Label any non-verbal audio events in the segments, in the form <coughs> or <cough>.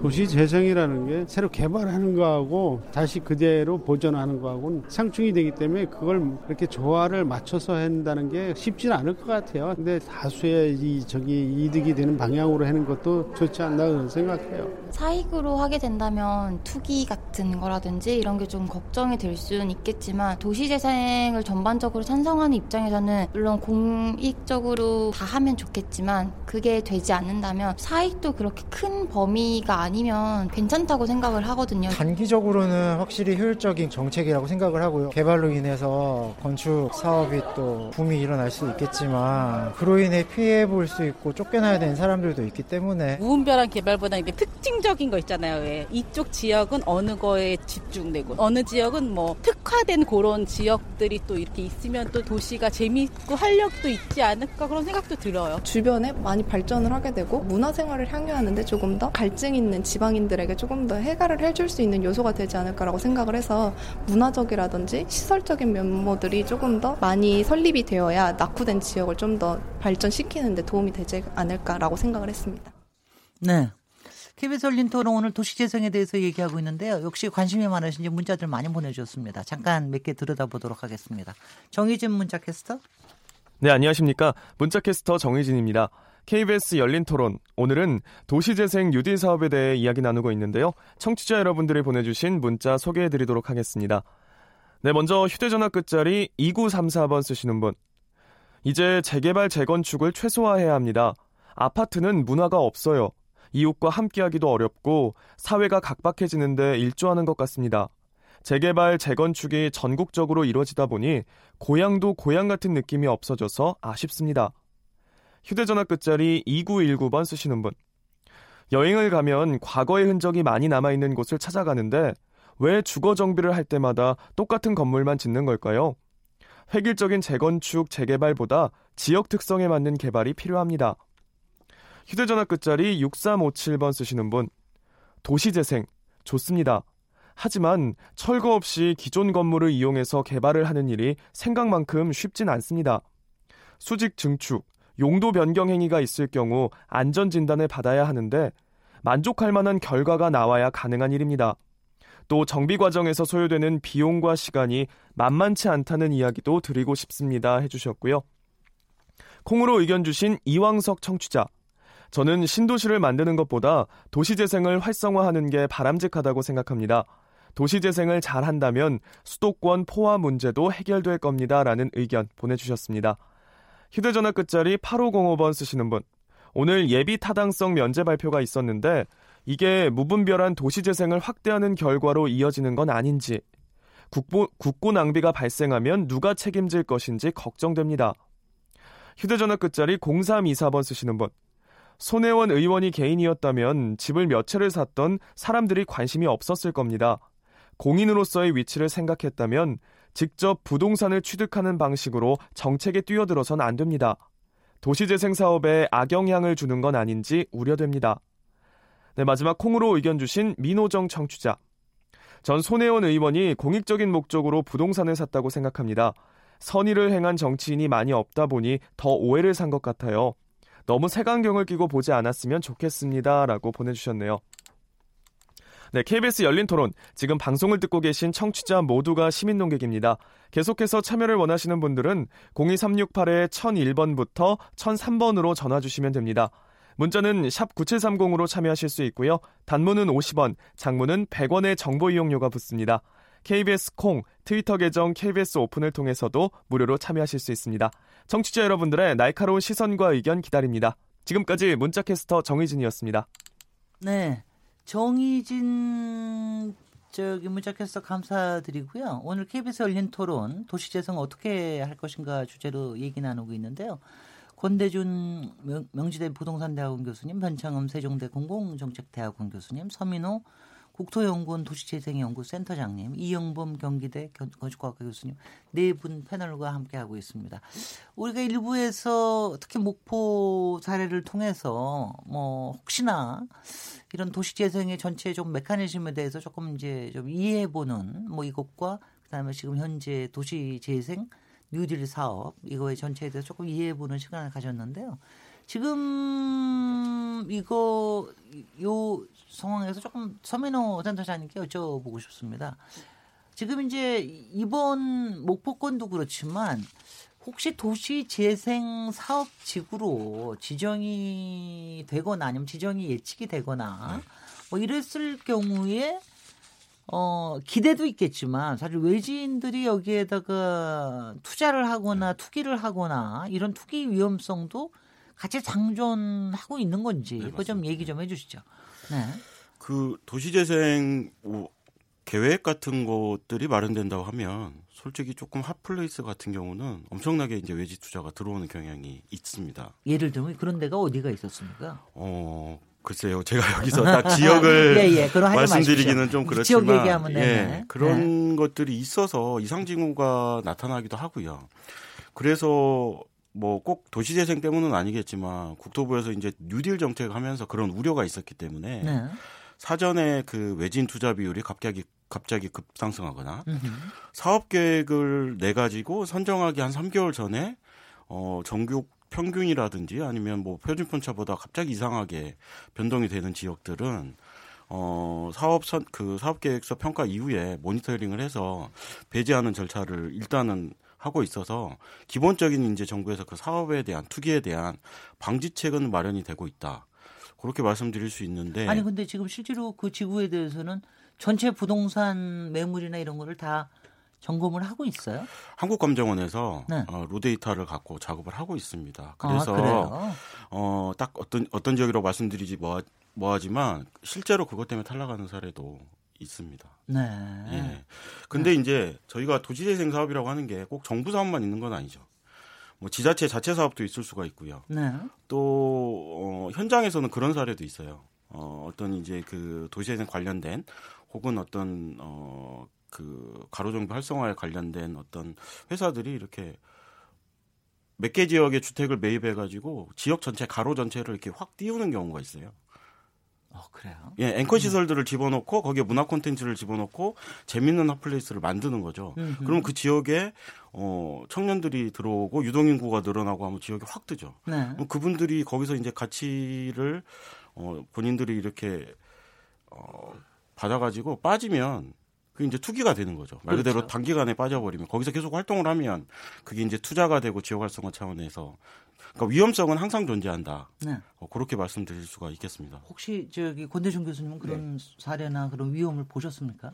도시 재생이라는 게 새로 개발하는 거하고 다시 그대로 보존하는 거하고는 상충이 되기 때문에 그걸 이렇게 조화를 맞춰서 한다는 게 쉽지는 않을 것 같아요. 근데 다수의 이 저기 이득이 되는 방향으로 하는 것도 좋지 않나 생각해요. 사익으로 하게 된다면 투기 같은 거라든지 이런 게 좀 걱정이 될 수는 있겠지만 도시 재생을 전반적으로 찬성하는 입장에서는 물론 공익적으로 다 하면 좋겠지만 그게 되지 않는다면 사익도 그렇게 큰 범위가 아니면 괜찮다고 생각을 하거든요. 단기적으로는 확실히 효율적인 정책이라고 생각을 하고요. 개발로 인해서 건축 사업이 또 붐이 일어날 수 있겠지만 그로 인해 피해 볼 수 있고 쫓겨나야 되는 사람들도 있기 때문에 무분별한 개발보다 이게 특징적인 거 있잖아요. 왜 이쪽 지역은 어느 거에 집중되고 어느 지역은 뭐 특화된 그런 지역들이 또 이렇게 있으면 또 도시가 재미있고 활력도 있지 않을까 그런 생각도 들어요. 주변에 많이 발전을 하게 되고 문화 생활을 향유하는데 조금 더 갈증 있는 지방인들에게 조금 더 해결을 해줄 수 있는 요소가 되지 않을까라고 생각을 해서 문화적이라든지 시설적인 면모들이 조금 더 많이 설립이 되어야 낙후된 지역을 좀 더 발전시키는 데 도움이 되지 않을까라고 생각을 했습니다. 네. KBS 열린 토론 오늘 도시재생에 대해서 얘기하고 있는데요. 역시 관심이 많으신지 문자들 많이 보내주셨습니다. 잠깐 몇 개 들여다보도록 하겠습니다. 정희진 문자캐스터. 네, 안녕하십니까. 문자캐스터 정희진입니다. KBS 열린 토론. 오늘은 도시재생 뉴딜 사업에 대해 이야기 나누고 있는데요. 청취자 여러분들이 보내주신 문자 소개해 드리도록 하겠습니다. 네, 먼저 휴대전화 끝자리 2934번 쓰시는 분. 이제 재개발, 재건축을 최소화해야 합니다. 아파트는 문화가 없어요. 이웃과 함께하기도 어렵고 사회가 각박해지는데 일조하는 것 같습니다. 재개발, 재건축이 전국적으로 이루어지다 보니 고향도 고향 같은 느낌이 없어져서 아쉽습니다. 휴대전화 끝자리 2919번 쓰시는 분. 여행을 가면 과거의 흔적이 많이 남아있는 곳을 찾아가는데 왜 주거 정비를 할 때마다 똑같은 건물만 짓는 걸까요? 획일적인 재건축, 재개발보다 지역 특성에 맞는 개발이 필요합니다. 휴대전화 끝자리 6357번 쓰시는 분. 도시재생. 좋습니다. 하지만 철거 없이 기존 건물을 이용해서 개발을 하는 일이 생각만큼 쉽진 않습니다. 수직 증축, 용도 변경 행위가 있을 경우 안전 진단을 받아야 하는데 만족할 만한 결과가 나와야 가능한 일입니다. 또 정비 과정에서 소요되는 비용과 시간이 만만치 않다는 이야기도 드리고 싶습니다 해주셨고요. 콩으로 의견 주신 이왕석 청취자. 저는 신도시를 만드는 것보다 도시재생을 활성화하는 게 바람직하다고 생각합니다. 도시재생을 잘 한다면 수도권 포화 문제도 해결될 겁니다. 라는 의견 보내주셨습니다. 휴대전화 끝자리 8505번 쓰시는 분. 오늘 예비 타당성 면제 발표가 있었는데 이게 무분별한 도시재생을 확대하는 결과로 이어지는 건 아닌지 국보, 국고 낭비가 발생하면 누가 책임질 것인지 걱정됩니다. 휴대전화 끝자리 0324번 쓰시는 분. 손혜원 의원이 개인이었다면 집을 몇 채를 샀던 사람들이 관심이 없었을 겁니다. 공인으로서의 위치를 생각했다면 직접 부동산을 취득하는 방식으로 정책에 뛰어들어선 안 됩니다. 도시재생 사업에 악영향을 주는 건 아닌지 우려됩니다. 네, 마지막 콩으로 의견 주신 민호정 청취자. 전 손혜원 의원이 공익적인 목적으로 부동산을 샀다고 생각합니다. 선의를 행한 정치인이 많이 없다 보니 더 오해를 산 것 같아요. 너무 색안경을 끼고 보지 않았으면 좋겠습니다. 라고 보내주셨네요. 네, KBS 열린 토론. 지금 방송을 듣고 계신 청취자 모두가 시민 농객입니다. 계속해서 참여를 원하시는 분들은 02368-1001번부터 1003번으로 전화 주시면 됩니다. 문자는 샵 9730으로 참여하실 수 있고요. 단문은 50원, 장문은 100원의 정보 이용료가 붙습니다. KBS 콩, 트위터 계정 KBS 오픈을 통해서도 무료로 참여하실 수 있습니다. 청취자 여러분들의 날카로운 시선과 의견 기다립니다. 지금까지 문자캐스터 정희진이었습니다. 네. 정희진 저기 문자캐스터 감사드리고요. 오늘 KBS 열린 토론 도시재생 어떻게 할 것인가 주제로 얘기 나누고 있는데요. 권대준 명 지대 부동산대학원 교수님, 변창흠 세종대 공공정책대학원 교수님, 서민호 국토연구원 도시재생연구센터장님, 이영범 경기대 건축과학과 교수님 네 분 패널과 함께하고 있습니다. 우리가 일부에서 특히 목포 사례를 통해서 뭐 혹시나 이런 도시재생의 전체 좀 메커니즘에 대해서 조금 이제 좀 이해해보는 뭐 이것과 그다음에 지금 현재 도시재생 뉴딜 사업 이거의 전체에 대해서 조금 이해해보는 시간을 가졌는데요. 지금 이거 요 상황에서 조금 서민호 센터장님께 여쭤보고 싶습니다. 지금 이제 이번 목포권도 그렇지만 혹시 도시 재생 사업 지구로 지정이 되거나 아니면 지정이 예측이 되거나 뭐 이랬을 경우에 어, 기대도 있겠지만 사실 외지인들이 여기에다가 투자를 하거나 투기를 하거나 이런 투기 위험성도 같이 장존하고 있는 건지 네, 그거 좀 얘기 좀 해주시죠. 네. 그 도시재생 뭐 계획 같은 것들이 마련된다고 하면 솔직히 조금 핫플레이스 같은 경우는 엄청나게 이제 외지 투자가 들어오는 경향이 있습니다. 예를 들면 그런 데가 어디가 있었습니까? 어, 글쎄요. 제가 여기서 딱 지역을 <laughs> 예, 예. 말씀드리기는 좀 그렇지만 지역 얘기하면 예, 그런 네. 것들이 있어서 이상징후가 나타나기도 하고요. 그래서 뭐 꼭 도시재생 때문은 아니겠지만 국토부에서 이제 뉴딜 정책 하면서 그런 우려가 있었기 때문에 네. 사전에 그 외진 투자 비율이 갑자기 갑자기 급상승하거나 음흠. 사업 계획을 내 가지고 선정하기 한 3개월 전에 어 정규 평균이라든지 아니면 뭐 표준편차보다 갑자기 이상하게 변동이 되는 지역들은 어 사업 선 그 사업 계획서 평가 이후에 모니터링을 해서 배제하는 절차를 일단은 하고 있어서 기본적인 이제 정부에서 그 사업에 대한 투기에 대한 방지책은 마련이 되고 있다. 그렇게 말씀드릴 수 있는데 아니 근데 지금 실제로 그 지구에 대해서는 전체 부동산 매물이나 이런 거를 다 점검을 하고 있어요? 한국감정원에서 네. 어, 로데이터를 갖고 작업을 하고 있습니다. 그래서 아, 어 딱 어떤 어떤 지역이라고 말씀드리지 뭐 뭐하지만 실제로 그것 때문에 탈락하는 사례도 있습니다. 네. 예. 근데 네. 이제 저희가 도시재생 사업이라고 하는 게 꼭 정부 사업만 있는 건 아니죠. 뭐 지자체 자체 사업도 있을 수가 있고요. 네. 또 어, 현장에서는 그런 사례도 있어요. 어, 어떤 이제 그 도시재생 관련된 혹은 어떤 어, 그 가로정비 활성화에 관련된 어떤 회사들이 이렇게 몇 개 지역의 주택을 매입해 가지고 지역 전체 가로 전체를 이렇게 확 띄우는 경우가 있어요. 어, 그래요? 예, 앵커 시설들을 집어넣고 거기에 문화 콘텐츠를 집어넣고 재밌는 핫플레이스를 만드는 거죠. 음흠. 그럼 그 지역에 어, 청년들이 들어오고 유동 인구가 늘어나고 하면 지역이 확 뜨죠. 네. 그분들이 거기서 이제 가치를 어, 본인들이 이렇게 어, 받아가지고 빠지면 그게 이제 투기가 되는 거죠. 말 그대로 그렇죠. 단기간에 빠져버리면 거기서 계속 활동을 하면 그게 이제 투자가 되고 지역 활성화 차원에서 그러니까 위험성은 항상 존재한다. 네. 어, 그렇게 말씀드릴 수가 있겠습니다. 혹시 저기 권대중 교수님은 그런 네. 사례나 그런 위험을 보셨습니까?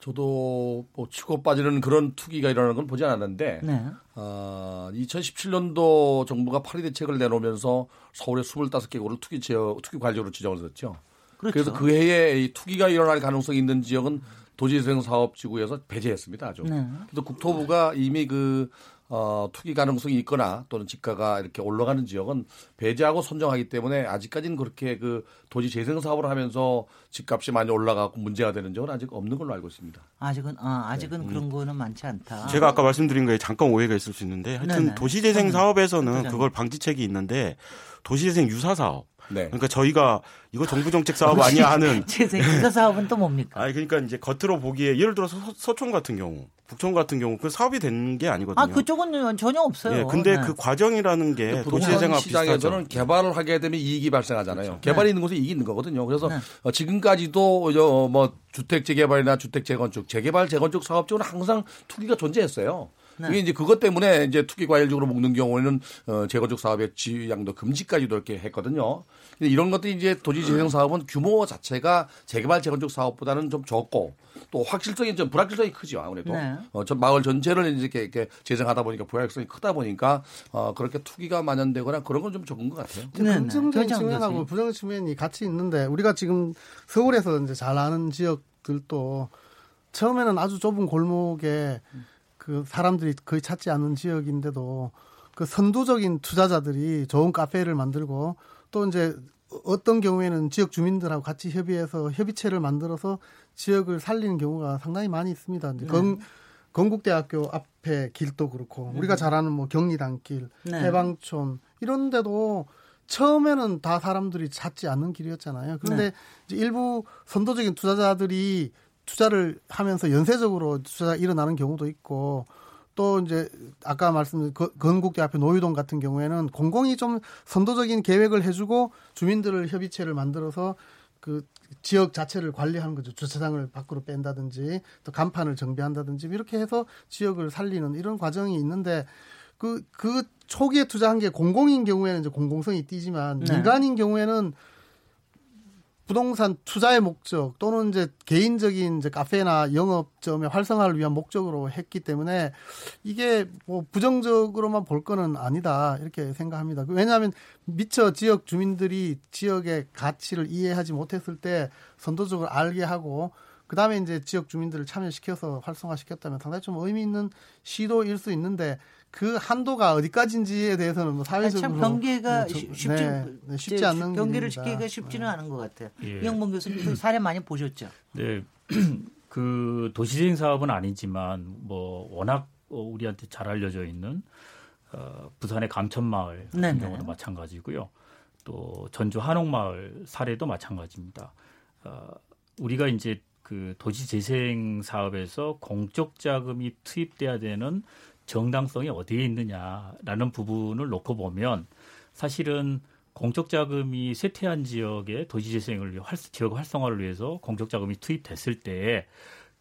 저도 뭐 치고 빠지는 그런 투기가 일어나는 건 보지 않았는데 네. 어, 2017년도 정부가 파리 대책을 내놓으면서 서울에 25개국을 투기 지역 투기 관리로 지정을 했죠. 그렇죠. 그래서 그 해에 이 투기가 일어날 가능성이 있는 지역은 도시재생 사업 지구에서 배제했습니다. 아주. 네. 그래서 국토부가 이미 그 어, 투기 가능성이 있거나 또는 집가가 이렇게 올라가는 지역은 배제하고 선정하기 때문에 아직까지는 그렇게 그 도시 재생 사업을 하면서 집값이 많이 올라가고 문제가 되는 적은 아직 없는 걸로 알고 있습니다. 아직은 아, 아직은 네. 그런 거는 많지 않다. 제가 아까 말씀드린 거에 잠깐 오해가 있을 수 있는데 하여튼 도시 재생 사업에서는 그걸 방지책이 있는데 도시 재생 유사 사업 네. 그러니까 저희가 이거 정부 정책 사업 아니야 하는 <laughs> 재생 사업은 또 뭡니까? 아니 그러니까 이제 겉으로 보기에 예를 들어서 서, 촌 같은 경우, 북촌 같은 경우 그 사업이 된 게 아니거든요. 아 그쪽은 전혀 없어요. 예, 근데 네. 그 과정이라는 게 도시재생과 시장에서는 개발을 하게 되면 이익이 발생하잖아요. 그렇죠. 개발이 네. 있는 곳에 이익이 있는 거거든요. 그래서 네. 어, 지금까지도 어, 뭐 주택 재개발이나 주택 재건축, 재개발 재건축 사업 쪽은 항상 투기가 존재했어요. 네. 이게 이제 그것 때문에 이제 투기 과열적으로 먹는 경우에는 어, 재건축 사업의 지양도 금지까지도 이렇게 했거든요. 이런 것들이 이제 도시 재생 사업은 규모 자체가 재개발 재건축 사업보다는 좀 적고 또 확실성이 좀 불확실성이 크죠 아무래도 네. 어, 저 마을 전체를 이렇게 이렇게 재생하다 보니까 불확실성이 크다 보니까 어, 그렇게 투기가 만연되거나 그런 건 좀 적은 것 같아요. 네, 네. 긍정적인 측면하고 부정적인 측면이 같이 있는데 우리가 지금 서울에서 이제 잘 아는 지역들도 처음에는 아주 좁은 골목에 그 사람들이 거의 찾지 않는 지역인데도 그 선도적인 투자자들이 좋은 카페를 만들고 또 이제 어떤 경우에는 지역 주민들하고 같이 협의해서 협의체를 만들어서 지역을 살리는 경우가 상당히 많이 있습니다. 네. 건, 건국대학교 앞에 길도 그렇고 네. 우리가 잘 아는 뭐 경리단길, 네. 해방촌 이런 데도 처음에는 다 사람들이 찾지 않는 길이었잖아요. 그런데 네. 일부 선도적인 투자자들이 투자를 하면서 연쇄적으로 투자가 일어나는 경우도 있고 또 이제 아까 말씀드린 건국대 앞에 노유동 같은 경우에는 공공이 좀 선도적인 계획을 해주고 주민들을 협의체를 만들어서 그 지역 자체를 관리하는 거죠. 주차장을 밖으로 뺀다든지 또 간판을 정비한다든지 이렇게 해서 지역을 살리는 이런 과정이 있는데 그, 그 초기에 투자한 게 공공인 경우에는 이제 공공성이 띄지만 네. 민간인 경우에는 부동산 투자의 목적 또는 이제 개인적인 이제 카페나 영업점의 활성화를 위한 목적으로 했기 때문에 이게 뭐 부정적으로만 볼 거는 아니다 이렇게 생각합니다. 왜냐하면 미처 지역 주민들이 지역의 가치를 이해하지 못했을 때 선도적으로 알게 하고 그 다음에 이제 지역 주민들을 참여시켜서 활성화시켰다면 상당히 좀 의미 있는 시도일 수 있는데 그 한도가 어디까지인지에 대해서는 뭐 사회적으로 참 경계가 뭐 저, 쉽지, 네, 네, 쉽지 않는 경계를 짓기가 쉽지는 네. 않은 것 같아요. 예. 이영봉 교수님 사례 많이 보셨죠? 네, <clears throat> 그 도시재생 사업은 아니지만 뭐 워낙 우리한테 잘 알려져 있는 어, 부산의 감천마을 같은 네네. 경우도 마찬가지고요. 또 전주 한옥마을 사례도 마찬가지입니다. 어, 우리가 이제 그 도시재생 사업에서 공적 자금이 투입돼야 되는 정당성이 어디에 있느냐라는 부분을 놓고 보면 사실은 공적 자금이 쇠퇴한 지역의 도시 재생을 위해 활, 지역 활성화를 위해서 공적 자금이 투입됐을 때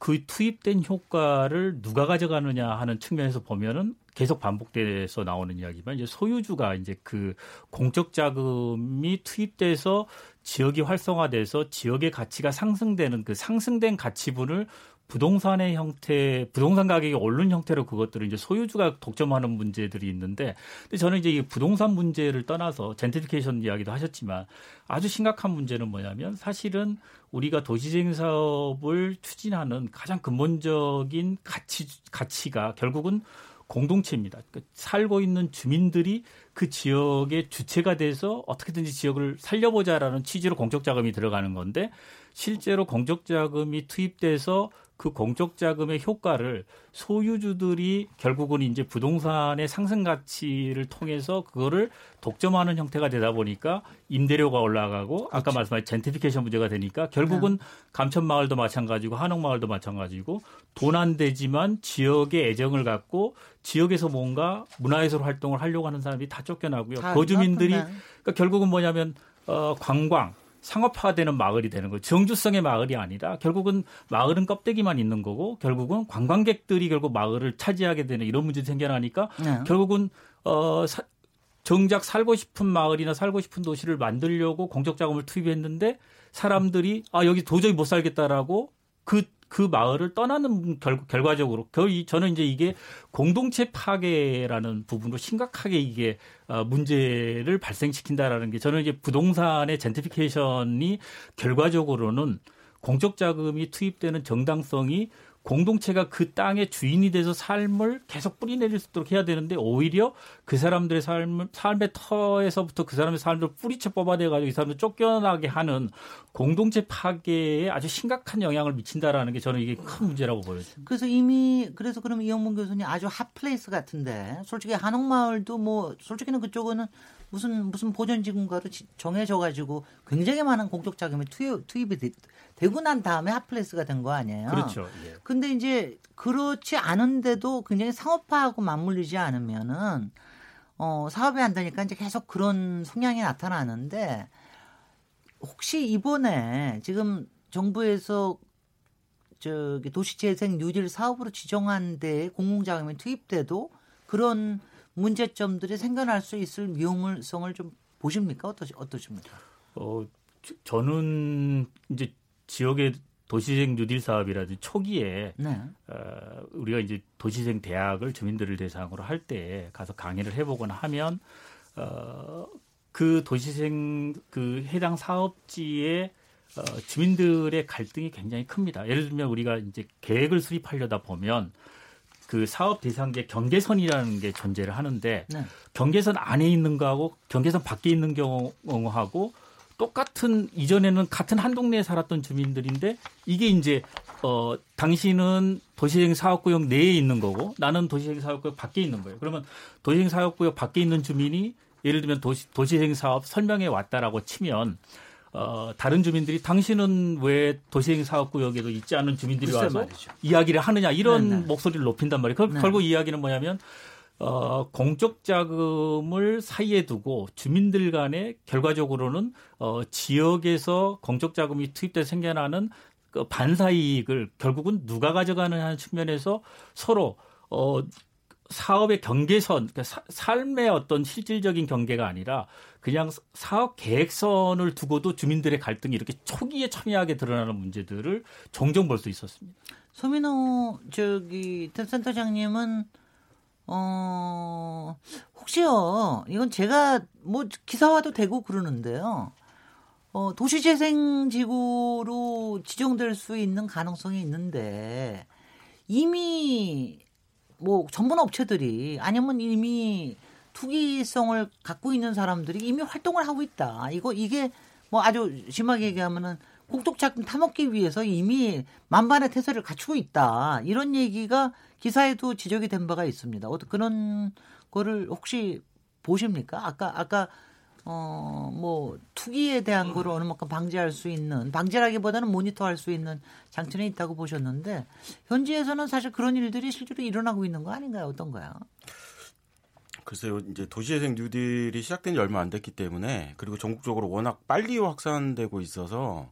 그 투입된 효과를 누가 가져가느냐 하는 측면에서 보면은 계속 반복돼서 나오는 이야기지만 이제 소유주가 이제 그 공적 자금이 투입돼서 지역이 활성화돼서 지역의 가치가 상승되는 그 상승된 가치분을 부동산의 형태, 부동산 가격이 오른 형태로 그것들을 이제 소유주가 독점하는 문제들이 있는데, 근데 저는 이제 이 부동산 문제를 떠나서 젠트리케이션 이야기도 하셨지만 아주 심각한 문제는 뭐냐면 사실은 우리가 도시재생 사업을 추진하는 가장 근본적인 가치 가치가 결국은 공동체입니다. 그러니까 살고 있는 주민들이 그 지역의 주체가 돼서 어떻게든지 지역을 살려보자라는 취지로 공적 자금이 들어가는 건데 실제로 공적 자금이 투입돼서 그 공적 자금의 효과를 소유주들이 결국은 이제 부동산의 상승 가치를 통해서 그거를 독점하는 형태가 되다 보니까 임대료가 올라가고 그렇죠. 아까 말씀하신 젠티피케이션 문제가 되니까 결국은 네. 감천 마을도 마찬가지고 한옥 마을도 마찬가지고 돈 안 되지만 지역의 애정을 갖고 지역에서 뭔가 문화예술 활동을 하려고 하는 사람들이 다 쫓겨나고요. 거주민들이 그러니까 결국은 뭐냐면 어 관광 상업화되는 마을이 되는 거예요. 정주성의 마을이 아니라 결국은 마을은 껍데기만 있는 거고 결국은 관광객들이 결국 마을을 차지하게 되는 이런 문제도 생겨나니까 네. 결국은 어 사, 정작 살고 싶은 마을이나 살고 싶은 도시를 만들려고 공적 자금을 투입했는데 사람들이 아 여기 도저히 못 살겠다라고 그 그 마을을 떠나는 결, 결과적으로 거의 저는 이제 이게 공동체 파괴라는 부분으로 심각하게 이게 어, 문제를 발생시킨다라는 게 저는 이제 부동산의 젠트피케이션이 결과적으로는 공적 자금이 투입되는 정당성이 공동체가 그 땅의 주인이 돼서 삶을 계속 뿌리내릴 수 있도록 해야 되는데 오히려 그 사람들의 삶, 삶의 터에서부터 그 사람의 삶을 뿌리째 뽑아내 가지고 이 사람을 쫓겨나게 하는 공동체 파괴에 아주 심각한 영향을 미친다라는 게 저는 이게 큰 문제라고 보여요. 그래서 이미 그래서 그러면 이영문 교수님 아주 hot place 같은데 솔직히 한옥마을도 뭐 솔직히는 그쪽은 무슨 무슨 보존지구가로 정해져 가지고 굉장히 많은 공적 자금이 투입, 투입이 되, 되고 난 다음에 hot place가 된 거 아니에요. 그렇죠. 예. 근데 이제 그렇지 않은데도 굉장히 상업화하고 맞물리지 않으면은 어, 사업이 안 되니까 이제 계속 그런 성향이 나타나는데 혹시 이번에 지금 정부에서 저기 도시재생 뉴딜 사업으로 지정한 데에 공공자금이 투입돼도 그런 문제점들이 생겨날 수 있을 위험성을 좀 보십니까? 어떠시, 어떠십니까? 어, 저는 이제 지역의 도시생 뉴딜 사업이라든지 초기에 네. 어, 우리가 이제 도시생 대학을 주민들을 대상으로 할 때 가서 강의를 해보거나 하면 어, 그 도시생 그 해당 사업지에 어, 주민들의 갈등이 굉장히 큽니다. 예를 들면 우리가 이제 계획을 수립하려다 보면 그 사업 대상계 경계선이라는 게 존재를 하는데 네. 경계선 안에 있는 거하고 경계선 밖에 있는 경우하고 똑같은 이전에는 같은 한 동네에 살았던 주민들인데 이게 이제 어 당신은 도시재생 사업구역 내에 있는 거고 나는 도시재생 사업구역 밖에 있는 거예요. 그러면 도시재생 사업구역 밖에 있는 주민이 예를 들면 도시 도시재생 사업 설명에 왔다라고 치면 어, 다른 주민들이 당신은 왜 도시행 사업구역에도 있지 않은 주민들이 와서 말이죠. 이야기를 하느냐 이런 네네. 네. 목소리를 높인단 말이에요. 그, 네. 결국 이야기는 뭐냐면 어, 공적 자금을 사이에 두고 주민들 간에 결과적으로는 어, 지역에서 공적 자금이 투입돼 생겨나는 그 반사 이익을 결국은 누가 가져가는 하는 측면에서 서로 어, 사업의 경계선, 그러니까 사, 삶의 어떤 실질적인 경계가 아니라 그냥 사업 계획선을 두고도 주민들의 갈등이 이렇게 초기에 첨예하게 드러나는 문제들을 종종 볼 수 있었습니다. 소민호 저기 센터장님은 어 혹시요 이건 제가 뭐 기사화도 되고 그러는데요. 어, 도시재생지구로 지정될 수 있는 가능성이 있는데 이미 뭐 전문 업체들이 아니면 이미 투기성을 갖고 있는 사람들이 이미 활동을 하고 있다. 이거 이게 뭐 아주 심하게 얘기하면은 공적자금 타먹기 위해서 이미 만반의 태세를 갖추고 있다. 이런 얘기가 기사에도 지적이 된 바가 있습니다. 어떤 그런 거를 혹시 보십니까? 아까 아까 어, 뭐, 투기에 대한 거를 어느 만큼 방지할 수 있는, 방지라기보다는 모니터할 수 있는 장치는 있다고 보셨는데, 현지에서는 사실 그런 일들이 실제로 일어나고 있는 거 아닌가요? 어떤가요? 글쎄요, 이제 도시재생 뉴딜이 시작된 지 얼마 안 됐기 때문에 그리고 전국적으로 워낙 빨리 확산되고 있어서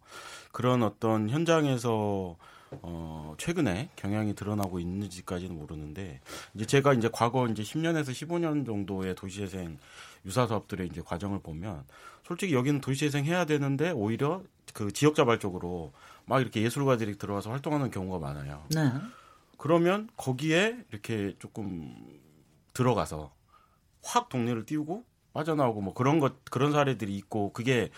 그런 어떤 현장에서 어, 최근에 경향이 드러나고 있는지까지는 모르는데 이제 제가 이제 과거 이제 10년에서 15년 정도의 도시재생 유사 사업들의 이제 과정을 보면 솔직히 여기는 도시재생 해야 되는데 오히려 그 지역 자발적으로 막 이렇게 예술가들이 들어와서 활동하는 경우가 많아요. 네. 그러면 거기에 이렇게 조금 들어가서 확 동네를 띄우고 빠져나오고 뭐 그런 것 그런 사례들이 있고 그게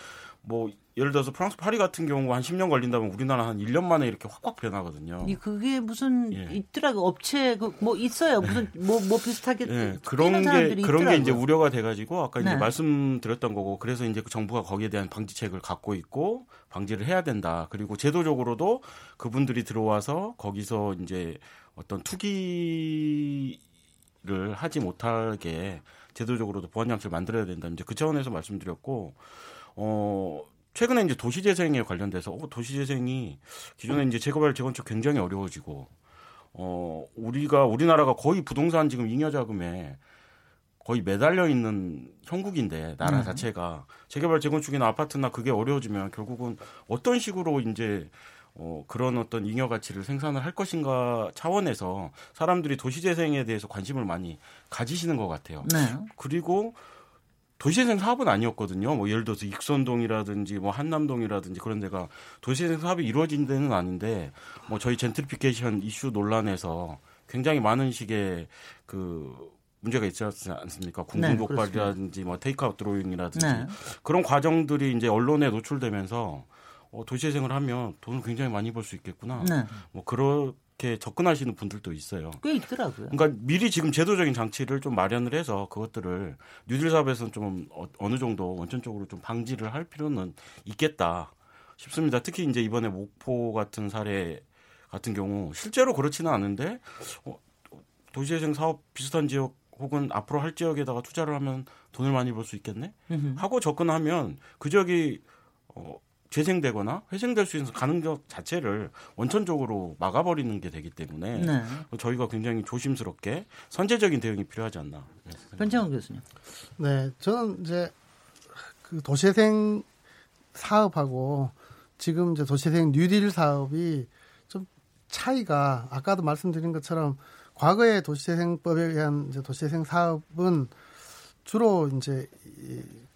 뭐 예를 들어서 프랑스 파리 같은 경우 한 10년 걸린다면 우리나라 한 1년 만에 이렇게 확확 변하거든요. 그게 무슨 예. 있더라고 업체 그 뭐 있어요. 무슨 뭐뭐 뭐 비슷하게 예. 그런 게 그런 게 이제 우려가 돼 가지고 아까 이제 네. 말씀드렸던 거고 그래서 이제 그 정부가 거기에 대한 방지책을 갖고 있고 방지를 해야 된다. 그리고 제도적으로도 그분들이 들어와서 거기서 이제 어떤 투기 를 하지 못하게 제도적으로도 보완 장치를 만들어야 된다. 이제 그 차원에서 말씀드렸고 어 최근에 이제 도시재생에 관련돼서 어, 도시재생이 기존에 이제 재개발 재건축 굉장히 어려워지고 어 우리가 우리나라가 거의 부동산 지금 잉여 자금에 거의 매달려 있는 형국인데 나라 네. 자체가 재개발 재건축이나 아파트나 그게 어려워지면 결국은 어떤 식으로 이제 어, 그런 어떤 잉여 가치를 생산을 할 것인가 차원에서 사람들이 도시재생에 대해서 관심을 많이 가지시는 것 같아요. 네. 그리고 도시재생 사업은 아니었거든요. 뭐 예를 들어서 익선동이라든지 뭐 한남동이라든지 그런 데가 도시재생 사업이 이루어진 데는 아닌데 뭐 저희 젠트리피케이션 이슈 논란에서 굉장히 많은 식의 그 문제가 있지 않습니까? 궁중독발이라든지 네, 뭐 테이크아웃 드로잉이라든지 네. 그런 과정들이 이제 언론에 노출되면서 어, 도시재생을 하면 돈을 굉장히 많이 벌 수 있겠구나. 네. 뭐 그런 이렇게 접근하시는 분들도 있어요. 꽤 있더라고요. 그러니까 미리 지금 제도적인 장치를 좀 마련을 해서 그것들을 뉴딜 사업에서는 좀 어, 어느 정도 원천적으로 좀 방지를 할 필요는 있겠다 싶습니다. 특히 이제 이번에 목포 같은 사례 같은 경우 실제로 그렇지는 않은데 어, 도시재생 사업 비슷한 지역 혹은 앞으로 할 지역에다가 투자를 하면 돈을 많이 벌 수 있겠네 하고 접근하면 그 지역이 어, 재생되거나 회생될 수 있는 가능성 자체를 원천적으로 막아버리는 게 되기 때문에 네. 저희가 굉장히 조심스럽게 선제적인 대응이 필요하지 않나. 변창훈 교수님. 네, 저는 이제 그 도시재생 사업하고 지금 이제 도시재생 뉴딜 사업이 좀 차이가 아까도 말씀드린 것처럼 과거의 도시재생법에 의한 이제 도시재생 사업은 주로 이제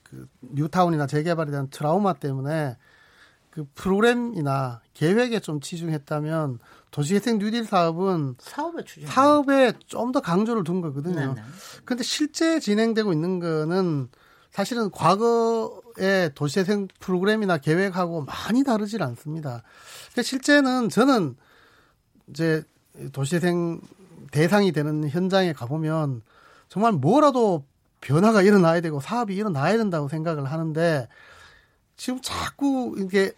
그 뉴타운이나 재개발에 대한 트라우마 때문에 그 프로그램이나 계획에 좀 치중했다면 도시재생 뉴딜 사업은 사업에 추진 사업에 좀 더 강조를 둔 거거든요. 그런데 실제 진행되고 있는 거는 사실은 과거에 정부의 도시재생 프로그램이나 계획하고 많이 다르질 않습니다. 그러니까 실제는 저는 이제 도시재생 대상이 되는 현장에 가보면 정말 뭐라도 변화가 일어나야 되고 사업이 일어나야 된다고 생각을 하는데 지금 자꾸 이게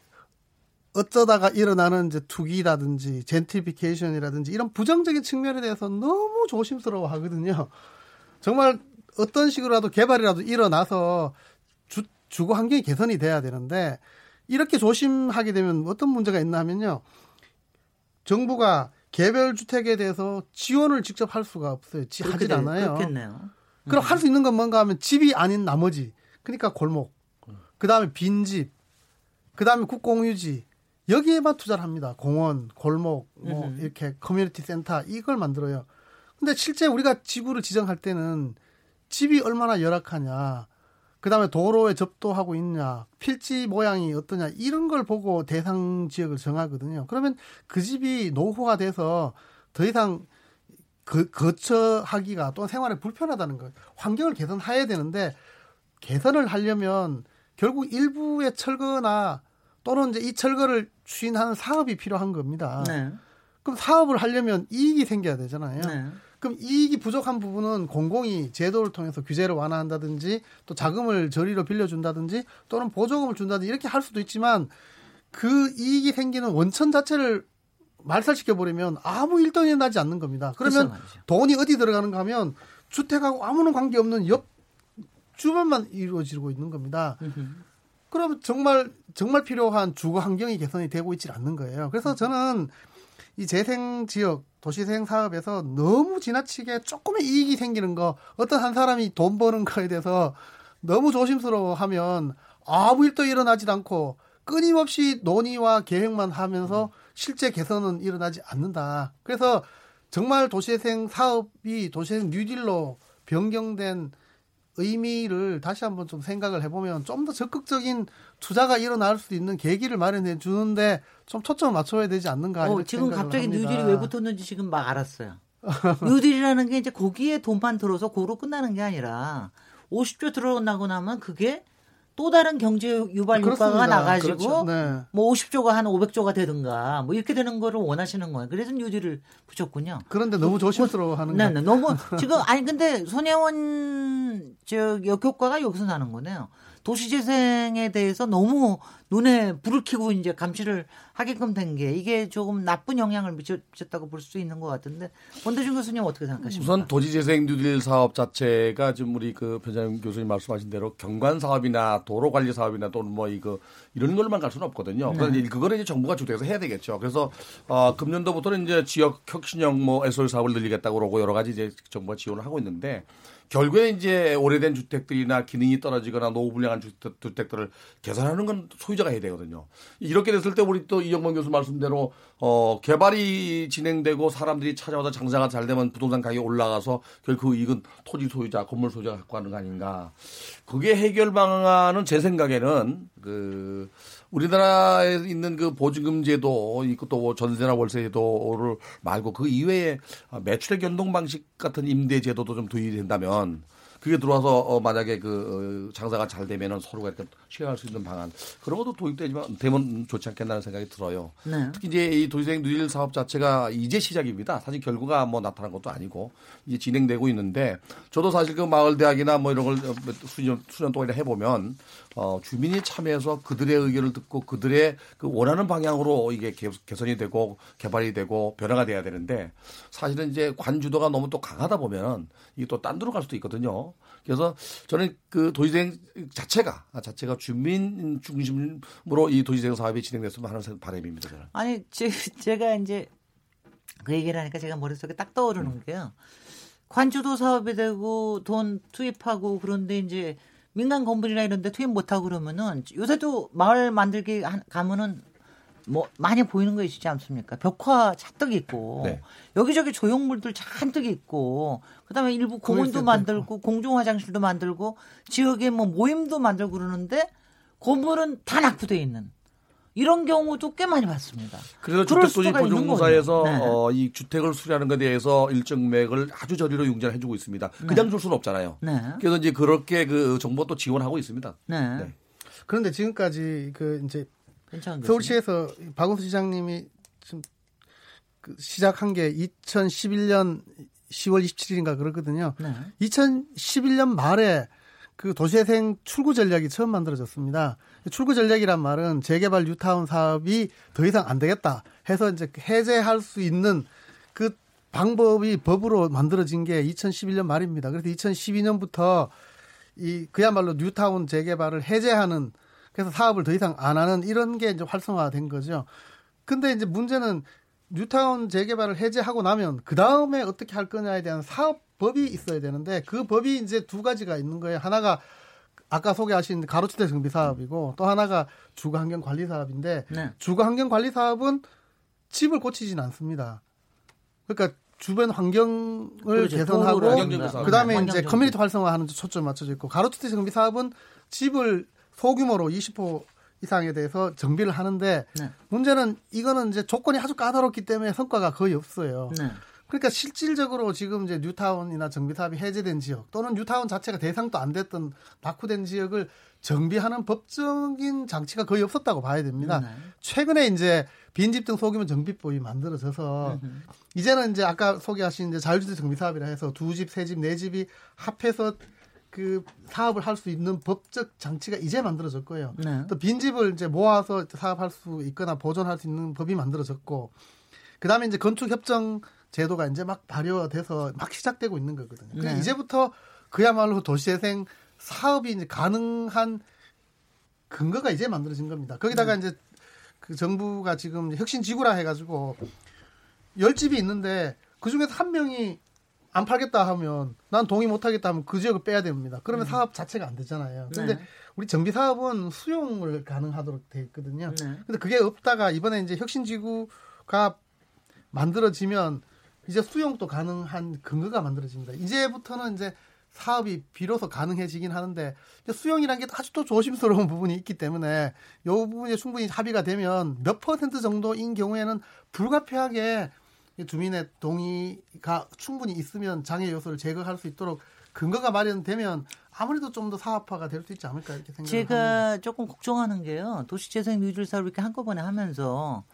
어쩌다가 일어나는 이제 투기라든지 젠트리피케이션이라든지 이런 부정적인 측면에 대해서 너무 조심스러워 하거든요. 정말 어떤 식으로라도 개발이라도 일어나서 주, 주거 환경이 개선이 돼야 되는데 이렇게 조심하게 되면 어떤 문제가 있나 하면요. 정부가 개별 주택에 대해서 지원을 직접 할 수가 없어요. 지 하질 않아요. 그렇겠네요. 그럼 할수 있는 건 뭔가 하면 집이 아닌 나머지. 그러니까 골목. 그다음에 빈집. 그다음에 국공유지. 여기에만 투자를 합니다. 공원, 골목, 뭐. 이렇게 커뮤니티 센터 이걸 만들어요. 근데 실제 우리가 지구를 지정할 때는 집이 얼마나 열악하냐. 그 다음에 도로에 접도하고 있냐, 필지 모양이 어떠냐 이런 걸 보고 대상 지역을 정하거든요. 그러면 그 집이 노후가 돼서 더 이상 그 거처하기가 또는 생활에 불편하다는 거예요. 환경을 개선해야 되는데 개선을 하려면 결국 일부의 철거나 또는 이제 이 철거를 추진하는 사업이 필요한 겁니다. 네. 그럼 사업을 하려면 이익이 생겨야 되잖아요. 네. 그럼 이익이 부족한 부분은 공공이 제도를 통해서 규제를 완화한다든지 또 자금을 저리로 빌려준다든지 또는 보조금을 준다든지 이렇게 할 수도 있지만 그 이익이 생기는 원천 자체를 말살시켜 버리면 아무 일도 일어나지 않는 겁니다. 그러면 그렇죠, 말이죠. 돈이 어디 들어가는가 하면 주택하고 아무런 관계없는 옆 주변만 이루어지고 있는 겁니다. 그럼 정말 정말 필요한 주거 환경이 개선이 되고 있지 않는 거예요. 그래서 저는 이 재생 지역 도시재생 사업에서 너무 지나치게 조금의 이익이 생기는 거 어떤 한 사람이 돈 버는 거에 대해서 너무 조심스러워하면 아무 일도 일어나지도 않고 끊임없이 논의와 계획만 하면서 실제 개선은 일어나지 않는다. 그래서 정말 도시재생 사업이 도시재생 뉴딜로 변경된 의미를 다시 한번 좀 생각을 해보면 좀 더 적극적인 투자가 일어날 수 있는 계기를 마련해 주는데 좀 초점을 맞춰야 되지 않는가. 어, 지금 갑자기 합니다. 뉴딜이 왜 붙었는지 지금 막 알았어요. <laughs> 뉴딜이라는 게 이제 거기에 돈만 들어서 고로 끝나는 게 아니라 50조 들어나고 나면 그게 또 다른 경제 유발 효과가. 나가지고 그렇죠. 네. 뭐 50조가 한 500조가 되든가 뭐 이렇게 되는 거를 원하시는 거예요. 그래서 뉴딜을 붙였군요. 그런데 너무 조심스러워하는 네, 거. 네, 너무 <laughs> 지금 아니 근데 손혜원 저 역효과가 여기서 나는 거네요. 도시재생에 대해서 너무 눈에 불을 켜고 이제 감시를 하게끔 된 게 이게 조금 나쁜 영향을 미쳤다고 볼 수 있는 것 같은데 원대준 교수님 어떻게 생각하십니까? 우선 도시재생 뉴딜 사업 자체가 지금 우리 그 변장님 교수님 말씀하신 대로 경관 사업이나 도로 관리 사업이나 또는 뭐 이거 이런 걸만 갈 수는 없거든요. 네. 이제 그거를 이제 정부가 주도해서 해야 되겠죠. 그래서 어, 금년도부터는 이제 지역 혁신형 뭐 SOL 사업을 늘리겠다고 그러고 여러 가지 이제 정부가 지원을 하고 있는데 결국에 이제 오래된 주택들이나 기능이 떨어지거나 노후 불량한 주택, 주택 들을 개선하는 건 소유자가 해야 되거든요. 이렇게 됐을 때 우리 또 이영범 교수 말씀대로 어 개발이 진행되고 사람들이 찾아와서 장사가 잘 되면 부동산 가격이 올라가서 결국 그 이익은 토지 소유자, 건물 소유자가 갖고 가는 거 아닌가. 그게 해결 방안은 제 생각에는 그 우리나라에 있는 그 보증금 제도 있고 또 전세나 월세 제도를 말고 그 이외에 매출의 변동 방식 같은 임대 제도도 좀 도입이 된다면 그게 들어와서 어 만약에 그 어, 장사가 잘 되면은 서로가 이렇게 쉐어할 수 있는 방안 그런 것도 도입되지만 되면 좋지 않겠나는 생각이 들어요. 네. 특히 이제 이 도시재생 뉴딜 사업 자체가 이제 시작입니다. 사실 결과가 뭐 나타난 것도 아니고 이제 진행되고 있는데 저도 사실 그 마을 대학이나 뭐 이런 걸 수년 수년 동안 해보면 어 주민이 참여해서 그들의 의견을 듣고 그들의 그 원하는 방향으로 이게 개- 개선이 되고 개발이 되고 변화가 돼야 되는데 사실은 이제 관주도가 너무 또 강하다 보면 이게 또 딴 데로 갈 수도 있거든요. 그래서 저는 그 도시재생 자체가 자체가 주민 중심으로 이 도시재생 사업이 진행됐으면 하는 바람입니다. 저는. 아니 제, 제가 이제 그 얘기를 하니까 제가 머릿속에 딱 떠오르는 게요. 관주도 사업이 되고 돈 투입하고 그런데 이제 민간 건물이나 이런 데 투입 못하고 그러면은 요새도 마을 만들기 한- 가면은 뭐 많이 보이는 거 있지 않습니까? 벽화 잔뜩 있고 네. 여기저기 조형물들 잔뜩 있고 그다음에 일부 공원도 만들고 공중 화장실도 만들고 지역에 뭐 모임도 만들고 그러는데 건물은 다 낙후돼 있는 이런 경우도 꽤 많이 봤습니다. 그래서 거예요. 네. 어, 이 주택을 수리하는 것에 대해서 일정 금액을 아주 저리로 융자를 해주고 있습니다. 그냥 줄 수는 없잖아요. 네. 그래서 이제 그렇게 그 정부가 또 지원하고 있습니다. 네. 네. 그런데 지금까지 그 이제 서울시에서 박원순 시장님이 지금 그 시작한 게 2011년 10월 27일인가 그렇거든요. 네. 2011년 말에 그 도시재생 출구 전략이 처음 만들어졌습니다. 출구 전략이란 말은 재개발 뉴타운 사업이 더 이상 안 되겠다 해서 이제 해제할 수 있는 그 방법이 법으로 만들어진 게 2011년 말입니다. 그래서 2012년부터 이 그야말로 뉴타운 재개발을 해제하는 그래서 사업을 더 이상 안 하는 이런 게 이제 활성화된 거죠. 근데 이제 문제는 뉴타운 재개발을 해제하고 나면 그 다음에 어떻게 할 거냐에 대한 사업법이 있어야 되는데 그 법이 이제 두 가지가 있는 거예요. 하나가 아까 소개하신 가로주택 정비 사업이고 또 하나가 주거 환경 관리 사업인데 네. 주거 환경 관리 사업은 집을 고치진 않습니다. 그러니까 주변 환경을 그렇죠. 개선하고 그다음에 네. 이제 커뮤니티 활성화하는 데 초점 맞춰져 있고 가로주택 정비 사업은 집을 소규모로 20호 이상에 대해서 정비를 하는데 네. 문제는 이거는 이제 조건이 아주 까다롭기 때문에 성과가 거의 없어요. 네. 그러니까 실질적으로 지금 이제 뉴타운이나 정비 사업이 해제된 지역 또는 뉴타운 자체가 대상도 안 됐던 낙후된 지역을 정비하는 법적인 장치가 거의 없었다고 봐야 됩니다. 네. 최근에 이제 빈집 등 소규모 정비법이 만들어져서 으흠. 이제는 이제 아까 소개하신 이제 자율주택 정비 사업이라 해서 두 집, 세 집, 네 집이 합해서 그 사업을 할 수 있는 법적 장치가 이제 만들어졌 고요. 네. 또 빈집을 이제 모아서 사업할 수 있거나 보존할 수 있는 법이 만들어졌고, 그 다음에 이제 건축 협정 제도가 이제 막 발효돼서 막 시작되고 있는 거거든요. 네. 이제부터 그야말로 도시재생 사업이 이제 가능한 근거가 이제 만들어진 겁니다. 거기다가 네. 이제 그 정부가 지금 혁신 지구라 해가지고 열 집이 있는데 그 중에서 한 명이 안 팔겠다 하면 난 동의 못 하겠다 하면 그 지역을 빼야 됩니다. 그러면 음. 사업 자체가 안 되잖아요. 근데 네. 우리 정비 사업은 수용을 가능하도록 돼 있거든요. 네. 근데 그게 없다가 이번에 이제 혁신 지구가 만들어지면 이제 수용도 가능한 근거가 만들어집니다. 이제부터는 이제 사업이 비로소 가능해지긴 하는데 수용이란 게 아주 또 조심스러운 부분이 있기 때문에 이 부분이 충분히 합의가 되면 몇 퍼센트 정도인 경우에는 불가피하게 주민의 동의가 충분히 있으면 장애 요소를 제거할 수 있도록 근거가 마련되면 아무래도 좀 더 사업화가 될 수 있지 않을까 이렇게 생각합니다. 제가 조금 걱정하는 게요. 도시재생 뉴딜 사업을 이렇게 한꺼번에 하면서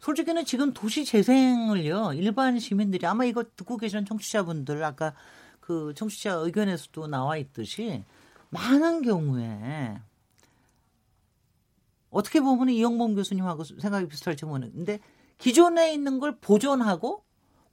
솔직히는 지금 도시재생을요. 일반 시민들이 아마 이거 듣고 계시는 청취자분들 아까 그 청취자 의견에서도 나와 있듯이 많은 경우에 어떻게 보면 이영범 교수님하고 생각이 비슷할지 모르는데 기존에 있는 걸 보존하고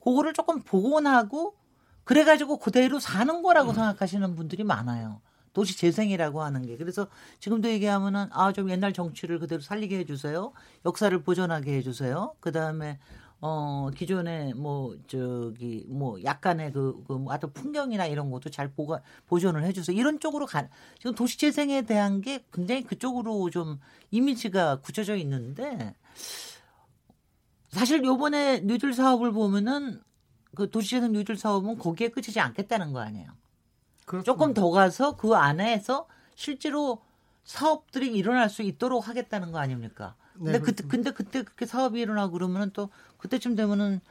그거를 조금 복원하고 그래가지고 그대로 사는 거라고 음. 생각하시는 분들이 많아요. 도시 재생이라고 하는 게. 그래서 지금도 얘기하면은 아, 좀 옛날 정치를 그대로 살리게 해주세요. 역사를 보존하게 해주세요. 그 다음에 어, 기존에 뭐, 저기, 뭐, 약간의 그, 그, 뭐, 어떤 풍경이나 이런 것도 잘 보가, 보존을 해주세요. 이런 쪽으로 가, 지금 도시 재생에 대한 게 굉장히 그쪽으로 좀 이미지가 굳혀져 있는데, 사실 요번에 뉴딜 사업을 보면은 그 도시재생 뉴딜 사업은 거기에 끝이지 않겠다는 거 아니에요. 그렇습니다. 조금 더 가서 그 안에서 실제로 사업들이 일어날 수 있도록 하겠다는 거 아닙니까? 근데 네, 그때 근데 그때 그렇게 사업이 일어나고 그러면은 또 그때쯤 되면은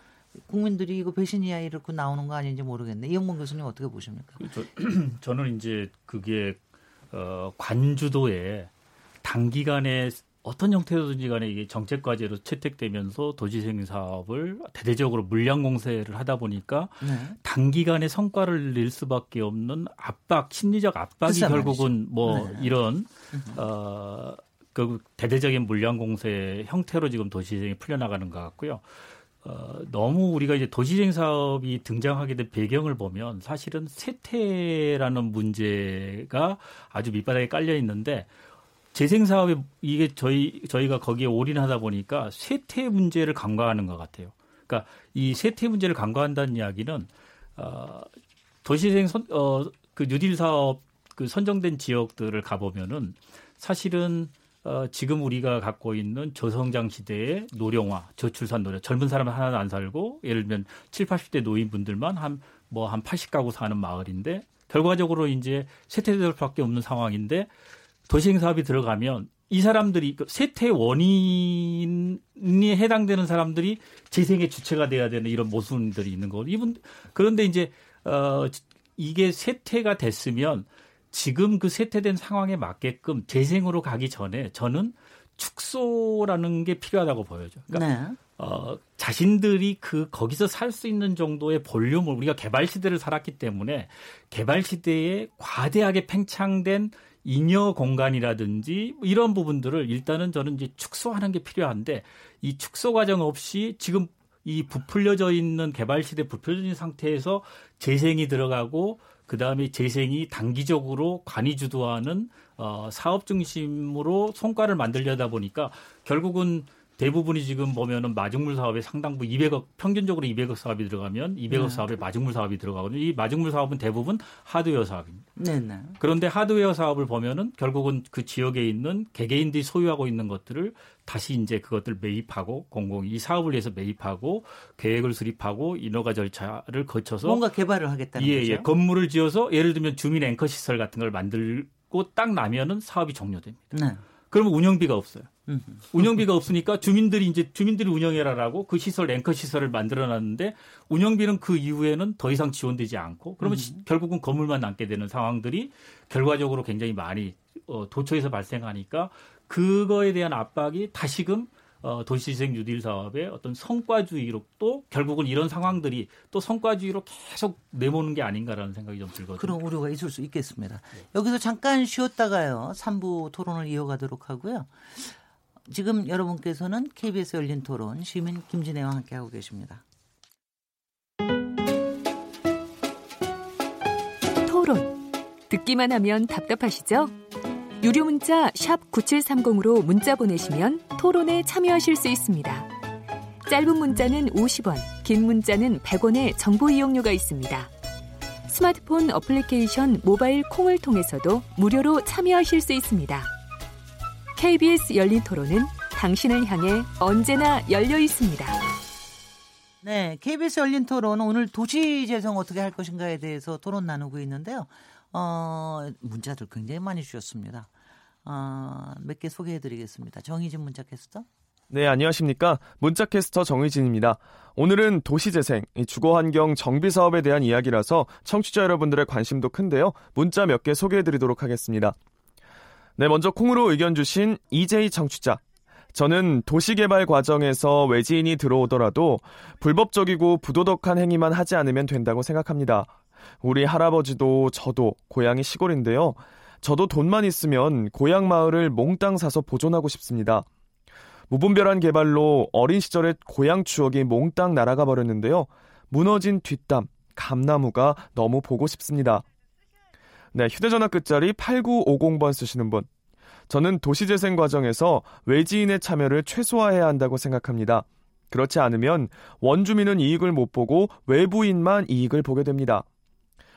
국민들이 이거 배신 이야 이렇게 나오는 거 아닌지 모르겠네. 이영문 교수님 어떻게 보십니까? 저, <clears throat> 저는 이제 그게 어, 관주도에 단기간에 어떤 형태로든지 간에 이게 정책 과제로 채택되면서 도시생 사업을 대대적으로 물량 공세를 하다 보니까 네. 단기간에 성과를 낼 수밖에 없는 압박, 심리적 압박이 결국은 말이죠. 뭐 네. 이런 어, 그 대대적인 물량 공세 형태로 지금 도시생이 풀려나가는 것 같고요. 어, 너무 우리가 이제 도시생 사업이 등장하게 된 배경을 보면 사실은 세태라는 문제가 아주 밑바닥에 깔려 있는데 재생 사업에 이게 저희 저희가 거기에 올인하다 보니까 세태 문제를 간과하는 것 같아요. 그러니까 이 세태 문제를 간과한다는 이야기는 어, 도시재생 선, 어, 그 뉴딜 사업 그 선정된 지역들을 가보면은 사실은 어, 지금 우리가 갖고 있는 저성장 시대의 노령화, 저출산 노령, 젊은 사람은 하나도 안 살고 예를 들면 7, 80대 노인분들만 한뭐 한 80가구 사는 마을인데 결과적으로 이제 세태들밖에 없는 상황인데 도시행 사업이 들어가면 이 사람들이 그 세태 원인이 해당되는 사람들이 재생의 주체가 돼야 되는 이런 모순들이 있는 거고 이분 그런데 이제 어 이게 세태가 됐으면 지금 그 쇠퇴된 상황에 맞게끔 재생으로 가기 전에 저는 축소라는 게 필요하다고 보여져. 그러니까 네. 어, 자신들이 그 거기서 살 수 있는 정도의 볼륨을 우리가 개발 시대를 살았기 때문에 개발 시대에 과대하게 팽창된 잉여 공간이라든지 이런 부분들을 일단은 저는 이제 축소하는 게 필요한데 이 축소 과정 없이 지금 이 부풀려져 있는 개발 시대 부풀려진 상태에서 재생이 들어가고 그 다음에 재생이 단기적으로 관이 주도하는 어, 사업 중심으로 성과를 만들려다 보니까 결국은 대부분이 지금 보면은 마중물 사업에 상당부 200억 평균적으로 200억 사업이 들어가면 200억 네. 사업에 마중물 사업이 들어가거든요. 이 마중물 사업은 대부분 하드웨어 사업입니다. 네, 네. 그런데 하드웨어 사업을 보면은 결국은 그 지역에 있는 개개인들이 소유하고 있는 것들을 다시 이제 그것들 매입하고 공공이 이 사업을 위해서 매입하고 계획을 수립하고 인허가 절차를 거쳐서 뭔가 개발을 하겠다는 예, 거죠. 예, 건물을 지어서 예를 들면 주민 앵커 시설 같은 걸 만들고 딱 나면은 사업이 종료됩니다. 네. 그러면 운영비가 없어요. 운영비가 없으니까 주민들이 이제 주민들이 운영해라라고 그 시설 앵커 시설을 만들어 놨는데 운영비는 그 이후에는 더 이상 지원되지 않고 그러면 음. 결국은 건물만 남게 되는 상황들이 결과적으로 굉장히 많이 어, 도처에서 발생하니까 그거에 대한 압박이 다시금 어, 도시재생 뉴딜 사업의 어떤 성과주의로 또 결국은 이런 상황들이 또 성과주의로 계속 내모는 게 아닌가라는 생각이 좀 들거든요. 그런 우려가 있을 수 있겠습니다. 네. 여기서 잠깐 쉬었다가요. 3부 토론을 이어가도록 하고요. 지금 여러분께서는 KBS 열린 토론 시민 김진애와 함께하고 계십니다. 토론. 듣기만 하면 답답하시죠? 유료 문자 9730으로 문자 보내시면 토론에 참여하실 수 있습니다. 짧은 문자는 50원, 긴 문자는 100원의 정보 이용료가 있습니다. 스마트폰 어플리케이션 모바일 콩을 통해서도 무료로 참여하실 수 있습니다. KBS 열린 토론은 당신을 향해 언제나 열려 있습니다. 네, KBS 열린 토론 오늘 도시 재생 어떻게 할 것인가에 대해서 토론 나누고 있는데요. 어, 문자들 굉장히 많이 주셨습니다. 어, 몇 개 소개해 드리겠습니다. 정희진 문자 캐스터. 네, 안녕하십니까. 문자캐스터 정의진입니다. 오늘은 도시재생, 주거환경 정비 사업에 대한 이야기라서 청취자 여러분들의 관심도 큰데요. 문자 몇 개 소개해 드리도록 하겠습니다. 네, 먼저 콩으로 의견 주신 이재희 청취자. 저는 도시개발 과정에서 외지인이 들어오더라도 불법적이고 부도덕한 행위만 하지 않으면 된다고 생각합니다. 우리 할아버지도 저도 고향이 시골인데요. 저도 돈만 있으면 고향 마을을 몽땅 사서 보존하고 싶습니다. 무분별한 개발로 어린 시절의 고향 추억이 몽땅 날아가 버렸는데요. 무너진 뒷담, 감나무가 너무 보고 싶습니다. 네, 휴대전화 끝자리 8950번 쓰시는 분. 저는 도시재생 과정에서 외지인의 참여를 최소화해야 한다고 생각합니다. 그렇지 않으면 원주민은 이익을 못 보고 외부인만 이익을 보게 됩니다.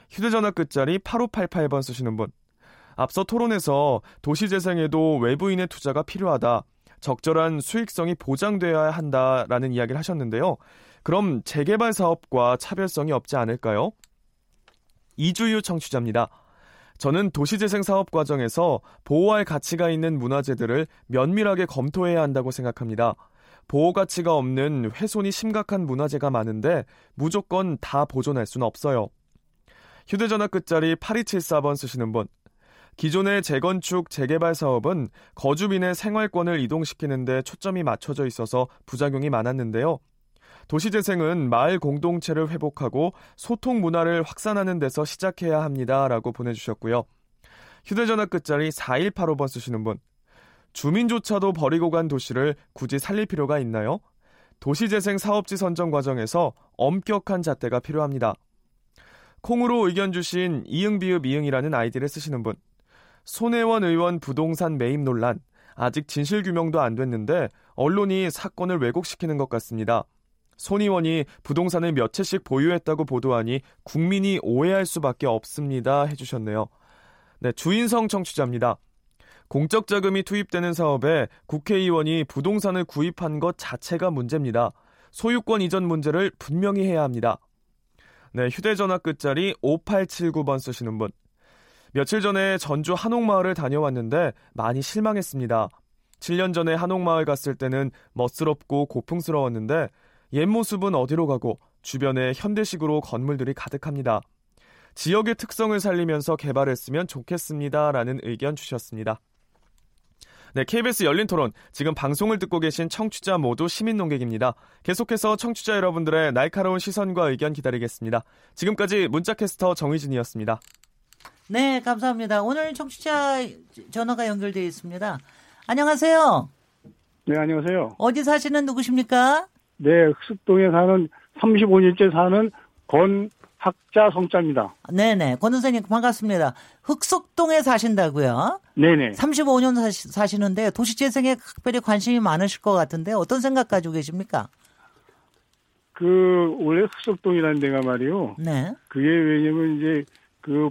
휴대전화 끝자리 8588번 쓰시는 분. 앞서 토론에서 도시재생에도 외부인의 투자가 필요하다. 적절한 수익성이 보장되어야 한다라는 이야기를 하셨는데요. 그럼 재개발 사업과 차별성이 없지 않을까요? 이주유 청취자입니다. 저는 도시재생 사업 과정에서 보호할 가치가 있는 문화재들을 면밀하게 검토해야 한다고 생각합니다. 보호 가치가 없는 훼손이 심각한 문화재가 많은데 무조건 다 보존할 수는 없어요. 휴대전화 끝자리 8274번 쓰시는 분. 기존의 재건축, 재개발 사업은 거주민의 생활권을 이동시키는 데 초점이 맞춰져 있어서 부작용이 많았는데요. 도시재생은 마을 공동체를 회복하고 소통 문화를 확산하는 데서 시작해야 합니다. 라고 보내주셨고요. 휴대전화 끝자리 4185번 쓰시는 분. 주민조차도 버리고 간 도시를 굳이 살릴 필요가 있나요? 도시재생 사업지 선정 과정에서 엄격한 잣대가 필요합니다. 콩으로 의견 주신 이응비읍 이응이라는 아이디를 쓰시는 분. 손혜원 의원 부동산 매입 논란. 아직 진실 규명도 안 됐는데 언론이 사건을 왜곡시키는 것 같습니다. 손 의원이 부동산을 몇 채씩 보유했다고 보도하니 국민이 오해할 수밖에 없습니다. 해주셨네요. 네, 주인성 청취자입니다. 공적 자금이 투입되는 사업에 국회의원이 부동산을 구입한 것 자체가 문제입니다. 소유권 이전 문제를 분명히 해야 합니다. 네, 휴대전화 끝자리 5879번 쓰시는 분. 며칠 전에 전주 한옥마을을 다녀왔는데 많이 실망했습니다. 7년 전에 한옥마을 갔을 때는 멋스럽고 고풍스러웠는데 옛 모습은 어디로 가고 주변에 현대식으로 건물들이 가득합니다. 지역의 특성을 살리면서 개발했으면 좋겠습니다 라는 의견 주셨습니다. 네, KBS 열린 토론. 지금 방송을 듣고 계신 청취자 모두 시민 농객입니다. 계속해서 청취자 여러분들의 날카로운 시선과 의견 기다리겠습니다. 지금까지 문자캐스터 정희진이었습니다. 네, 감사합니다. 오늘 청취자 전화가 연결되어 있습니다. 안녕하세요. 네, 안녕하세요. 어디 사시는 누구십니까? 네, 흑석동에 사는 35년째 사는 권학자 성자입니다. 네네. 권 선생님 반갑습니다. 흑석동에 사신다고요? 네네. 35년 사시, 사시는데 도시재생에 특별히 관심이 많으실 것 같은데 어떤 생각 가지고 계십니까? 그 원래 흑석동이라는 데가 말이요. 네. 그게 왜냐면 이제 그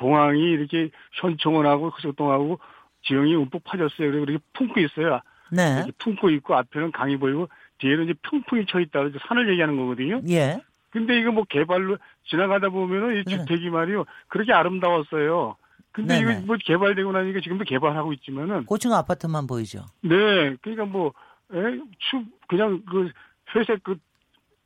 봉황이 이렇게 현충원하고 흑석동하고 지형이 움푹 파졌어요. 그리고 이렇게 품고 있어요. 네. 이렇게 품고 있고 앞에는 강이 보이고 뒤에는 이제 평풍이 쳐 있다. 그래서 산을 얘기하는 거거든요. 예. 근데 이거 뭐 개발로 지나가다 보면은 이 네. 주택이 말이요. 그렇게 아름다웠어요. 근데 네네. 이거 뭐 개발되고 나니까 지금도 개발하고 있지만은 고층 아파트만 보이죠. 네, 그러니까 뭐, 에, 추, 그냥 그 회색 그,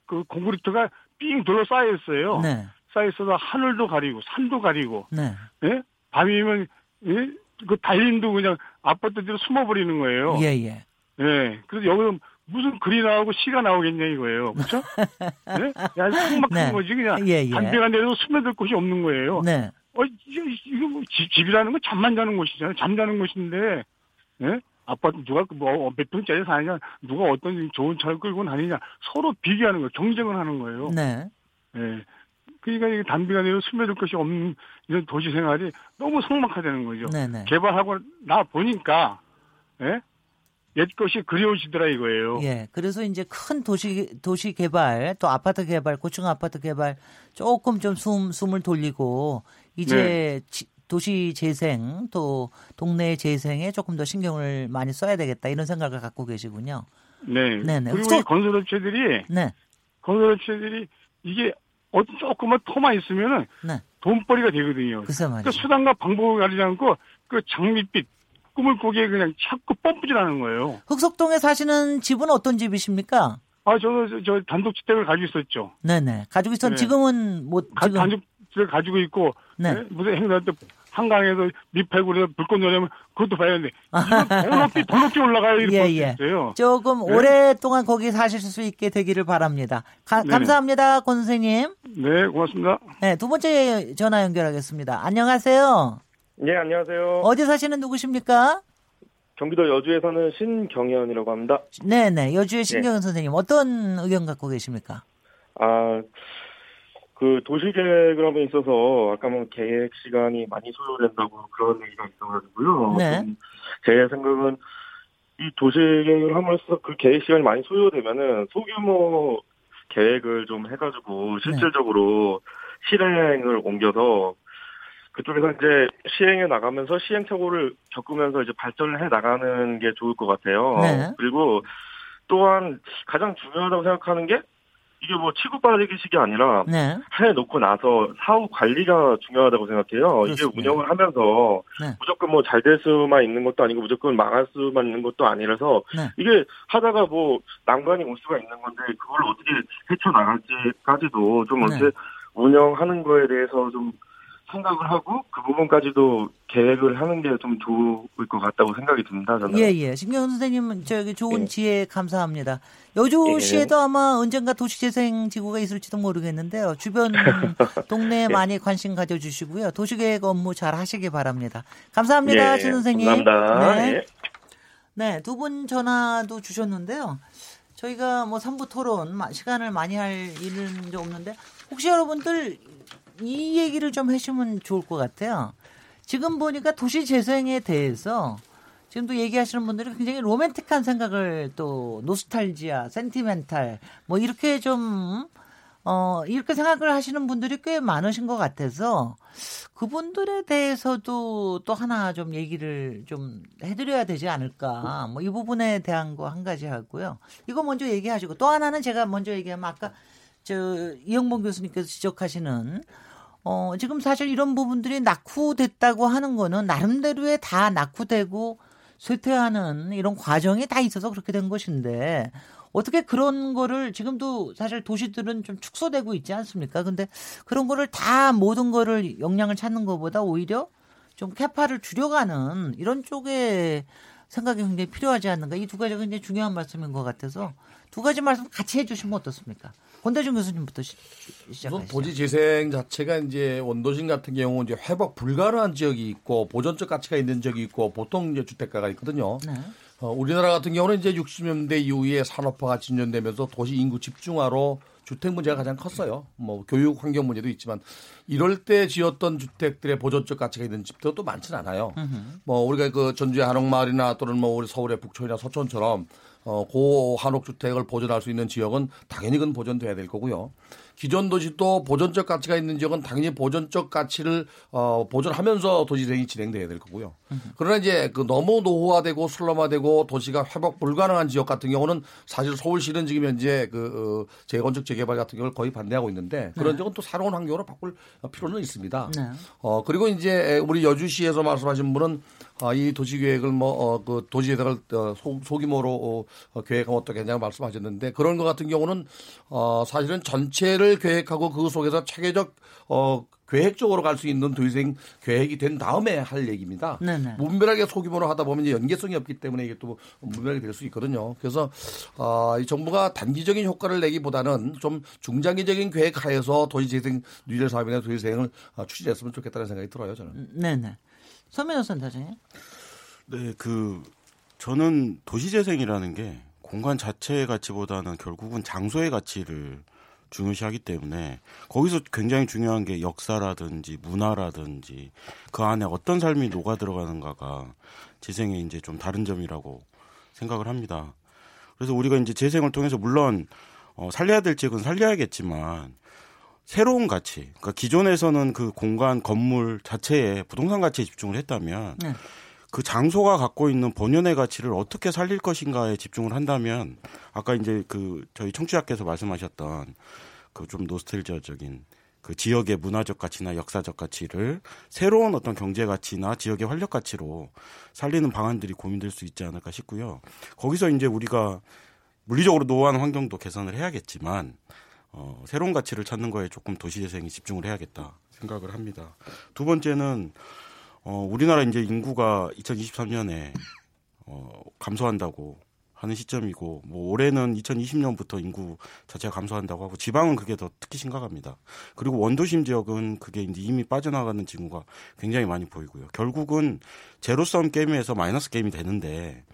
그 콘크리트가 삥 둘러싸여 있어요. 네. 있어서 하늘도 가리고, 산도 가리고, 네. 예? 밤이면, 예? 그 달림도 그냥 아파트대로 숨어버리는 거예요. 예, 예. 예. 그래서 여기서 무슨 글이 나오고 시가 나오겠냐 이거예요. 그렇죠? <laughs> 예? 야, 삭막한 네. 거지. 그냥 예, 예. 담배가 내려도 스며들 곳이 없는 거예요. 네. 어, 이거, 이거 뭐 집, 집이라는 건 잠만 자는 곳이잖아요. 잠자는 곳인데, 예? 아파트 누가 뭐몇 평짜리 사느냐, 누가 어떤 좋은 차를 끌고 다니냐, 서로 비교하는 거예요. 경쟁을 하는 거예요. 네. 예. 그러니까 이게 담비가 내려 스며들 것이 없는 이런 도시 생활이 너무 삭막하다는 거죠. 네네. 개발하고 나 보니까, 예? 옛 것이 그리워지더라 이거예요. 예. 그래서 이제 큰 도시 도시 개발, 또 아파트 개발, 고층 아파트 개발 조금 좀 숨 숨을 돌리고 이제 네. 지- 도시 재생 또 동네 재생에 조금 더 신경을 많이 써야 되겠다 이런 생각을 갖고 계시군요. 네. 네네. 그리고 소- 이 건설업체들이, 네. 건설업체들이 이게 어떤 조금만 터만 있으면은 네. 돈벌이가 되거든요. 그러니까 수단과 방법을 가리지 않고 그 장밋빛 꿈을 꾸게 그냥 자꾸 펌프질하는 거예요. 흑석동에 사시는 집은 어떤 집이십니까? 아 저는 저, 저 단독주택을 가지고 있었죠. 네네. 가지고 있었 네. 지금은 못 가- 지금 단독주택을 가지고 있고 네. 예? 무슨 행사 때 한강에서 밑팔구에서 불꽃 노래면 그것도 봐야 되는데 더 높이 더 높이 올라가야 이렇게 예, 예. 있어요. 조금 네. 오랫동안 거기 사실 수 있게 되기를 바랍니다. 가-. 감사합니다, 권 선생님. 네, 고맙습니다. 네, 두 번째 전화 연결하겠습니다. 안녕하세요. 네, 안녕하세요. 어디 사시는 누구십니까? 경기도 여주에 사는 신경현이라고 합니다. 네네, 여주의 신경은 선생님. 어떤 의견 갖고 계십니까? 아, 그 도시 계획을 함에 있어서 아까 뭐 계획 시간이 많이 소요된다고 그런 얘기가 있어가지고요. 네. 좀제 생각은 이 도시 계획을 함으로써 그 계획 시간이 많이 소요되면은 소규모 계획을 좀 해가지고 실질적으로 실행을 옮겨서 그쪽에서 이제 시행해 나가면서 시행착오를 겪으면서 이제 발전을 해 나가는 게 좋을 것 같아요. 네. 그리고 또한 가장 중요하다고 생각하는 게 이게 뭐 치고 빠지기식이 아니라 네. 해 놓고 나서 사후 관리가 중요하다고 생각해요. 이게 그렇습니다. 운영을 하면서 네. 무조건 뭐 잘 될 수만 있는 것도 아니고 무조건 망할 수만 있는 것도 아니라서 네. 이게 하다가 뭐 난관이 올 수가 있는 건데 그걸 어떻게 헤쳐나갈지까지도 좀 네. 어떻게 운영하는 거에 대해서 좀 생각을 하고 그 부분까지도 계획을 하는 게 좀 좋을 것 같다고 생각이 듭니다. 저는. 예, 예. 신경은 선생님, 저기 좋은 예. 지혜 감사합니다. 여주시에도 예. 아마 언젠가 도시재생 지구가 있을지도 모르겠는데요. 주변 <laughs> 동네에 예. 많이 관심 가져주시고요. 도시계획 업무 잘 하시기 바랍니다. 감사합니다, 예, 신 선생님. 감사합니다. 네. 예. 네, 두 분 전화도 주셨는데요. 저희가 뭐 3부 토론 마- 시간을 많이 할 일은 없는데 혹시 여러분들 이 얘기를 좀 해주면 좋을 것 같아요. 지금 보니까 도시 재생에 대해서 지금도 얘기하시는 분들이 굉장히 로맨틱한 생각을 또 노스탈지아, 센티멘탈 뭐 이렇게 좀 어, 이렇게 생각을 하시는 분들이 꽤 많으신 것 같아서 그분들에 대해서도 또 하나 좀 얘기를 좀 해드려야 되지 않을까. 뭐 이 부분에 대한 거 한 가지 하고요. 이거 먼저 얘기하시고 또 하나는 제가 먼저 얘기하면 아까 저 이영봉 교수님께서 지적하시는 어, 지금 사실 이런 부분들이 낙후됐다고 하는 거는 나름대로의 다 낙후되고 쇠퇴하는 이런 과정이 다 있어서 그렇게 된 것인데 어떻게 그런 거를 지금도 사실 도시들은 좀 축소되고 있지 않습니까? 근데 그런 거를 다 모든 거를 역량을 찾는 것보다 오히려 좀 캐파를 줄여가는 이런 쪽에 생각이 굉장히 필요하지 않는가. 이 두 가지가 굉장히 중요한 말씀인 것 같아서 두 가지 말씀 같이 해주시면 어떻습니까? 권대중 교수님부터 시, 작하시죠 도지 재생 자체가 이제 원도심 같은 경우 이제 회복 불가능한 지역이 있고 보존적 가치가 있는 지역이 있고 보통 이제 주택가가 있거든요. 네. 어, 우리나라 같은 경우는 이제 60년대 이후에 산업화가 진전되면서 도시 인구 집중화로 주택 문제가 가장 컸어요. 뭐 교육 환경 문제도 있지만 이럴 때 지었던 주택들의 보존적 가치가 있는 집도 또 많지는 않아요. 으흠. 뭐 우리가 그 전주의 한옥마을이나 또는 뭐 우리 서울의 북촌이나 서촌처럼 어, 고 한옥 주택을 보존할 수 있는 지역은 당연히 그건 보존돼야 될 거고요. 기존 도시도 보존적 가치가 있는 지역은 당연히 보존적 가치를 어, 보존하면서 도시생이 진행돼야 될 거고요. 그러나 이제 그 너무 노후화되고 슬럼화되고 도시가 회복 불가능한 지역 같은 경우는 사실 서울시는 지금 현재 그 어, 재건축 재개발 같은 경우를 거의 반대하고 있는데 그런 네. 지역은 또 새로운 환경으로 바꿀 필요는 있습니다. 네. 어 그리고 이제 우리 여주시에서 말씀하신 분은 아, 이 도시 계획을 뭐, 어, 그 도시 계획을 어, 소, 소규모로 어, 계획하면 어떻겠냐고 말씀하셨는데 그런 것 같은 경우는 어, 사실은 전체를 계획하고 그 속에서 체계적 어, 계획적으로 갈 수 있는 도시생 계획이 된 다음에 할 얘기입니다. 네네. 무분별하게 소규모로 하다 보면 연계성이 없기 때문에 이게 또 무분별하게 될 수 있거든요. 그래서 어, 이 정부가 단기적인 효과를 내기보다는 좀 중장기적인 계획하에서 도시재생 뉴딜 사업이나 도시재생을 어, 추진했으면 좋겠다는 생각이 들어요. 저는. 네네. 서민호 선사장님. 네, 그 저는 도시재생이라는 게 공간 자체의 가치보다는 결국은 장소의 가치를 중요시하기 때문에 거기서 굉장히 중요한 게 역사라든지 문화라든지 그 안에 어떤 삶이 녹아 들어가는가가 재생의 이제 좀 다른 점이라고 생각을 합니다. 그래서 우리가 이제 재생을 통해서 물론 어, 살려야 될 지역은 살려야겠지만 새로운 가치, 그러니까 기존에서는 그 공간 건물 자체에 부동산 가치에 집중을 했다면 네. 그 장소가 갖고 있는 본연의 가치를 어떻게 살릴 것인가에 집중을 한다면 아까 이제 그 저희 청취자께서 말씀하셨던 그 좀 노스텔지어적인 그 지역의 문화적 가치나 역사적 가치를 새로운 어떤 경제 가치나 지역의 활력 가치로 살리는 방안들이 고민될 수 있지 않을까 싶고요. 거기서 이제 우리가 물리적으로 노후한 환경도 개선을 해야겠지만 어, 새로운 가치를 찾는 거에 조금 도시재생이 집중을 해야겠다 생각을 합니다. 두 번째는 어, 우리나라 이제 인구가 2023년에 어, 감소한다고 하는 시점이고 뭐 올해는 2020년부터 인구 자체가 감소한다고 하고 지방은 그게 더 특히 심각합니다. 그리고 원도심 지역은 그게 이제 이미 빠져나가는 징후가 굉장히 많이 보이고요. 결국은 제로섬 게임에서 마이너스 게임이 되는데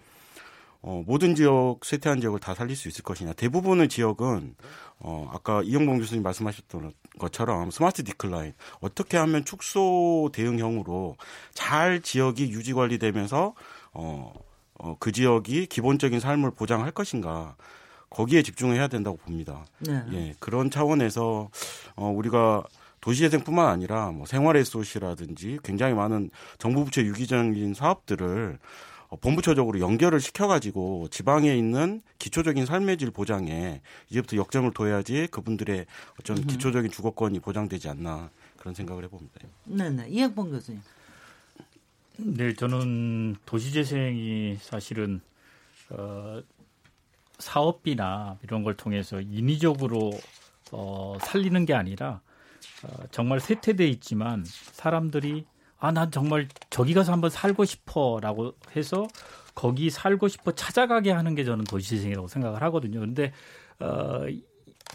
어, 모든 지역 쇠퇴한 지역을 다 살릴 수 있을 것이냐. 대부분의 지역은 어, 아까 이영봉 교수님 말씀하셨던 것처럼 스마트 디클라인 어떻게 하면 축소 대응형으로 잘 지역이 유지 관리되면서 어, 어, 그 지역이 기본적인 삶을 보장할 것인가. 거기에 집중해야 된다고 봅니다. 네. 예, 그런 차원에서 어, 우리가 도시재생뿐만 아니라 뭐 생활 SOC라든지 굉장히 많은 정부 부처 유기적인 사업들을 어, 본부처적으로 연결을 시켜가지고 지방에 있는 기초적인 삶의 질 보장에 이제부터 역점을 둬야지 그분들의 어떤 기초적인 주거권이 보장되지 않나 그런 생각을 해봅니다. 네네 이학봉 교수님. 네, 저는 도시재생이 사실은 어, 사업비나 이런 걸 통해서 인위적으로 어, 살리는 게 아니라 어, 정말 쇠퇴돼 있지만 사람들이 아, 난 정말 저기 가서 한번 살고 싶어 라고 해서 거기 살고 싶어 찾아가게 하는 게 저는 도시재생이라고 생각을 하거든요. 근데, 어,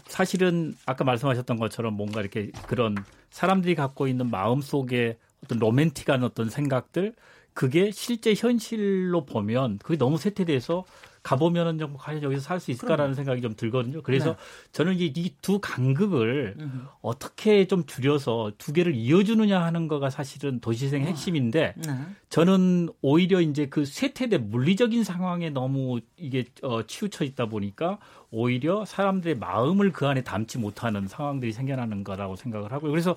사실은 아까 말씀하셨던 것처럼 뭔가 이렇게 그런 사람들이 갖고 있는 마음 속에 어떤 로맨틱한 어떤 생각들 그게 실제 현실로 보면 그게 너무 쇠퇴돼서 가보면은 좀 과연 여기서 살 수 있을까라는 그럼. 생각이 좀 들거든요. 그래서 네. 저는 이두 간극을 음. 어떻게 좀 줄여서 두 개를 이어주느냐 하는 거가 사실은 도시생 의 아. 핵심인데 네. 저는 오히려 이제 그 쇠퇴된 물리적인 상황에 너무 이게 어, 치우쳐 있다 보니까 오히려 사람들의 마음을 그 안에 담지 못하는 상황들이 생겨나는 거라고 생각을 하고요. 그래서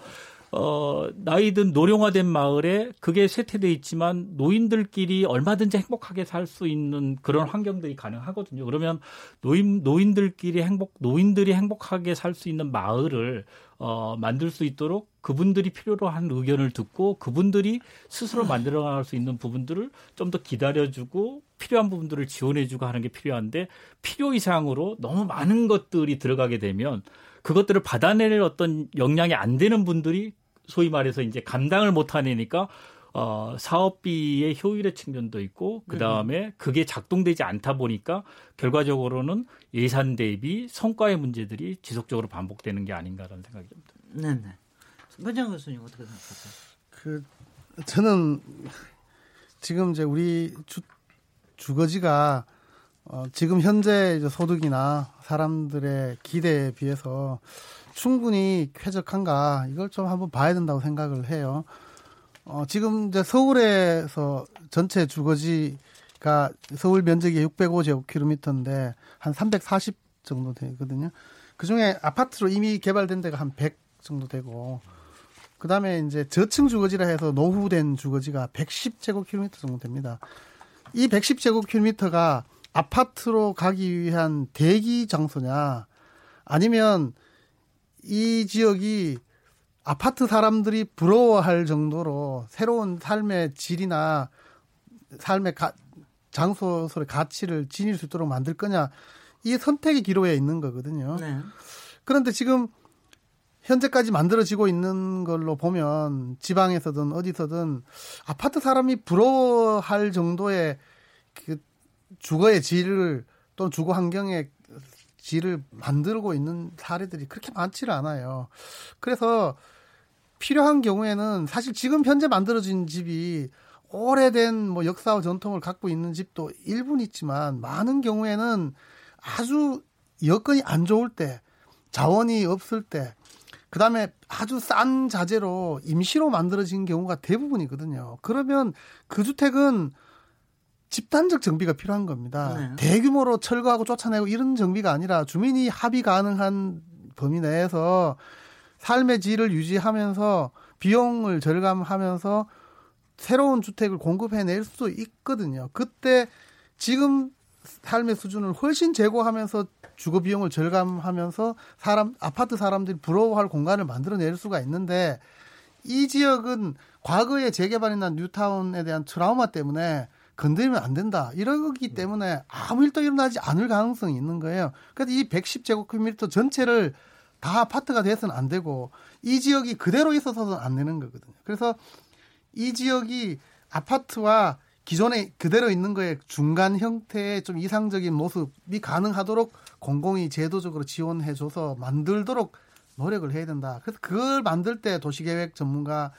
어, 나이든 노령화된 마을에 그게 쇠퇴돼 있지만 노인들끼리 얼마든지 행복하게 살 수 있는 그런 환경들이 가능하거든요. 그러면 노인 노인들끼리 행복 노인들이 행복하게 살 수 있는 마을을 어, 만들 수 있도록 그분들이 필요로 한 의견을 듣고 그분들이 스스로 만들어 나갈 수 있는 부분들을 좀 더 기다려주고 필요한 부분들을 지원해주고 하는 게 필요한데 필요 이상으로 너무 많은 것들이 들어가게 되면 그것들을 받아낼 어떤 역량이 안 되는 분들이 소위 말해서 이제 감당을 못 하니까 어, 사업비의 효율의 측면도 있고 그 다음에 네. 그게 작동되지 않다 보니까 결과적으로는 예산 대비 성과의 문제들이 지속적으로 반복되는 게 아닌가라는 생각이 듭니다. 네네. 변장 교수님 어떻게 생각하세요? 그 저는 지금 이제 우리 주, 주거지가 어, 지금 현재 이제 소득이나 사람들의 기대에 비해서 충분히 쾌적한가 이걸 좀 한번 봐야 된다고 생각을 해요. 어, 지금 이제 서울에서 전체 주거지가 서울 면적이 605제곱킬로미터인데 한 340 정도 되거든요. 그 중에 아파트로 이미 개발된 데가 한 100 정도 되고, 그 다음에 이제 저층 주거지라 해서 노후된 주거지가 110제곱킬로미터 정도 됩니다. 이 110제곱킬로미터가 아파트로 가기 위한 대기 장소냐, 아니면 이 지역이 아파트 사람들이 부러워할 정도로 새로운 삶의 질이나 삶의 가, 장소의 가치를 지닐 수 있도록 만들 거냐 이 선택의 기로에 있는 거거든요. 네. 그런데 지금 현재까지 만들어지고 있는 걸로 보면 지방에서든 어디서든 아파트 사람이 부러워할 정도의 그 주거의 질을 또는 주거 환경의 질을 만들고 있는 사례들이 그렇게 많지를 않아요. 그래서 필요한 경우에는 사실 지금 현재 만들어진 집이 오래된 뭐 역사와 전통을 갖고 있는 집도 일부는 있지만 많은 경우에는 아주 여건이 안 좋을 때 자원이 없을 때 그다음에 아주 싼 자재로 임시로 만들어진 경우가 대부분이거든요. 그러면 그 주택은 집단적 정비가 필요한 겁니다. 네. 대규모로 철거하고 쫓아내고 이런 정비가 아니라 주민이 합의 가능한 범위 내에서 삶의 질을 유지하면서 비용을 절감하면서 새로운 주택을 공급해낼 수도 있거든요. 그때 지금 삶의 수준을 훨씬 제고하면서 주거 비용을 절감하면서 사람 아파트 사람들이 부러워할 공간을 만들어낼 수가 있는데 이 지역은 과거의 재개발이나 뉴타운에 대한 트라우마 때문에 건드리면 안 된다. 이러기 때문에 아무 일도 일어나지 않을 가능성이 있는 거예요. 그래서 이 110제곱미터 전체를 다 아파트가 돼서는 안 되고 이 지역이 그대로 있어서는 안 되는 거거든요. 그래서 이 지역이 아파트와 기존에 그대로 있는 거에 중간 형태의 좀 이상적인 모습이 가능하도록 공공이 제도적으로 지원해줘서 만들도록 노력을 해야 된다. 그래서 그걸 만들 때 도시계획 전문가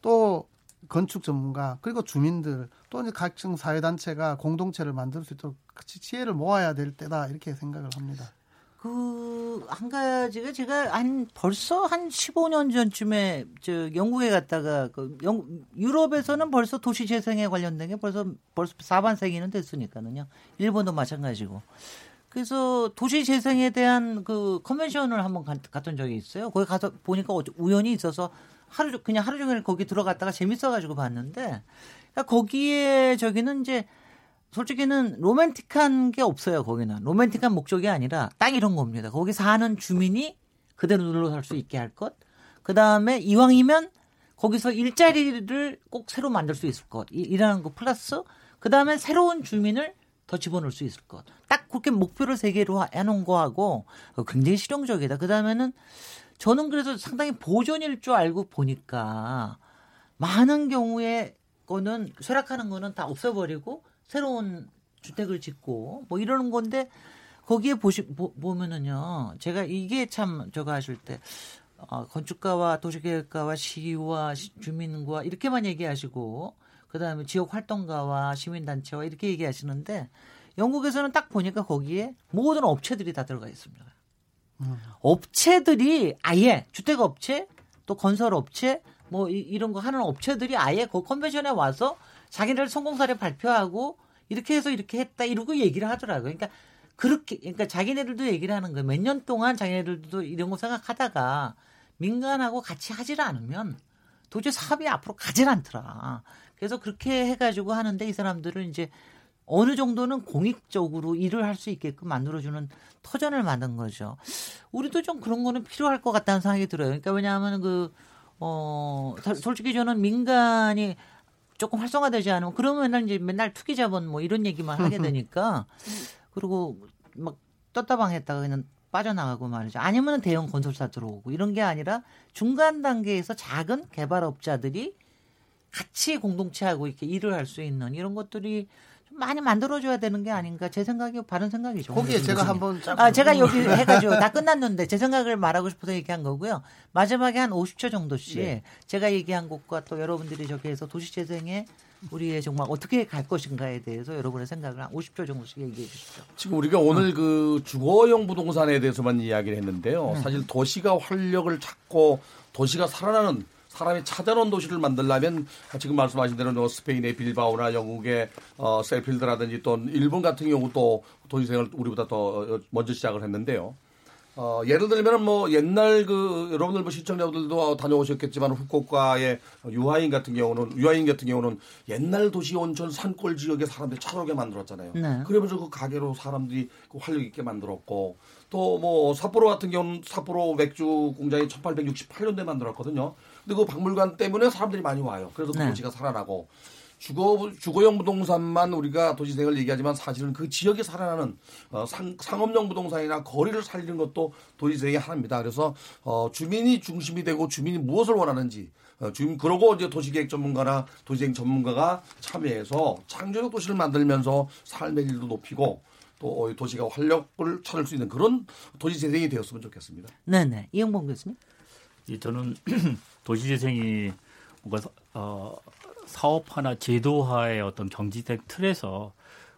또 건축 전문가 그리고 주민들 또 이제 각종 사회 단체가 공동체를 만들 수 있도록 같이 지혜를 모아야 될 때다 이렇게 생각을 합니다. 그 한 가지가 제가 한 벌써 한 15년 전쯤에 저 영국에 갔다가 그 영, 유럽에서는 벌써 도시 재생에 관련된 게 벌써 벌써 4반 세기는 됐으니까는요. 일본도 마찬가지고. 그래서 도시 재생에 대한 그 컨벤션을 한번 갔던 적이 있어요. 거기 가서 보니까 우연히 있어서 하루 그냥 하루 종일 거기 들어갔다가 재밌어 가지고 봤는데 그러니까 거기에 저기는 이제 솔직히는 로맨틱한 게 없어요, 거기는. 로맨틱한 목적이 아니라 딱 이런 겁니다. 거기 사는 주민이 그대로 눌러 살 수 있게 할 것. 그 다음에 이왕이면 거기서 일자리를 꼭 새로 만들 수 있을 것. 이라는 거 플러스 그 다음에 새로운 주민을 더 집어넣을 수 있을 것. 딱 그렇게 목표를 세 개로 해놓은 거하고 굉장히 실용적이다. 그 다음에는 저는 그래서 상당히 보존일 줄 알고 보니까 많은 경우에 거는 쇠락하는 거는 다 없애버리고 새로운 주택을 짓고 뭐 이러는 건데 거기에 보시 보, 보면은요 제가 이게 참 저거 하실 때 어, 건축가와 도시계획가와 시와 주민과 이렇게만 얘기하시고 그다음에 지역 활동가와 시민단체와 이렇게 얘기하시는데 영국에서는 딱 보니까 거기에 모든 업체들이 다 들어가 있습니다. 음. 업체들이 아예 주택업체 또 건설업체 뭐 이, 이런 거 하는 업체들이 아예 그 컨벤션에 와서 자기들 성공 사례 발표하고 이렇게 해서 이렇게 했다 이러고 얘기를 하더라고요. 그러니까 그렇게 그러니까 자기네들도 얘기를 하는 거예요. 몇 년 동안 자기네들도 이런 거 생각하다가 민간하고 같이 하질 않으면 도저히 사업이 앞으로 가질 않더라. 그래서 그렇게 해가지고 하는데 이 사람들은 이제 어느 정도는 공익적으로 일을 할 수 있게끔 만들어주는 터전을 만든 거죠. 우리도 좀 그런 거는 필요할 것 같다는 생각이 들어요. 그러니까 왜냐하면 그, 어, 솔직히 저는 민간이 조금 활성화되지 않으면 그러면 맨날 이제 맨날 투기 자본 뭐 이런 얘기만 하게 <laughs> 되니까 그리고 막 떴다방 했다가 그냥 빠져나가고 말이죠. 아니면 대형 건설사 들어오고 이런 게 아니라 중간 단계에서 작은 개발업자들이 같이 공동체하고 이렇게 일을 할 수 있는 이런 것들이 좀 많이 만들어줘야 되는 게 아닌가 제 생각이 바른 생각이죠. 거기에 제가 한번 아 제가 여기 <laughs> 해가지고 다 끝났는데 제 생각을 말하고 싶어서 얘기한 거고요. 마지막에 한 50초 정도씩 네. 제가 얘기한 것과 또 여러분들이 저기에서 도시재생에 우리의 정말 어떻게 갈 것인가에 대해서 여러분의 생각을 한 50초 정도씩 얘기해 주시죠. 지금 우리가 오늘 어. 그 주거용 부동산에 대해서만 이야기를 했는데요. 네. 사실 도시가 활력을 찾고 도시가 살아나는 사람이 찾아놓은 도시를 만들려면 지금 말씀하신 대로 뭐 스페인의 빌바오나 영국의 어, 셀필드라든지 또 일본 같은 경우 또 도시생을 우리보다 더 먼저 시작을 했는데요. 어, 예를 들면 뭐 옛날 그 여러분들 뭐 시청자분들도 다녀오셨겠지만 후쿠오카의 유하인 같은 경우는 유하인 같은 경우는 옛날 도시 온천 산골 지역의 사람들이 찾아오게 만들었잖아요. 네. 그러면서 그 가게로 사람들이 그 활력 있게 만들었고 또 뭐 삿포로 같은 경우는 삿포로 맥주 공장이 1868년도에 만들었거든요. 근데 그 박물관 때문에 사람들이 많이 와요. 그래서 그 네. 도시가 살아나고 주거 주거용 부동산만 우리가 도시생을 얘기하지만 사실은 그 지역에 살아나는 어, 상, 상업용 부동산이나 거리를 살리는 것도 도시생의 하나입니다. 그래서 어, 주민이 중심이 되고 주민이 무엇을 원하는지 어, 주민 그러고 이제 도시계획 전문가나 도시생 전문가가 참여해서 창조적 도시를 만들면서 삶의 질도 높이고 또 도시가 활력을 찾을 수 있는 그런 도시 재생이 되었으면 좋겠습니다. 네네 이영봉 교수님. 저는 <clears throat> 도시재생이 뭔가 어, 사업화나 제도화의 어떤 경제적 틀에서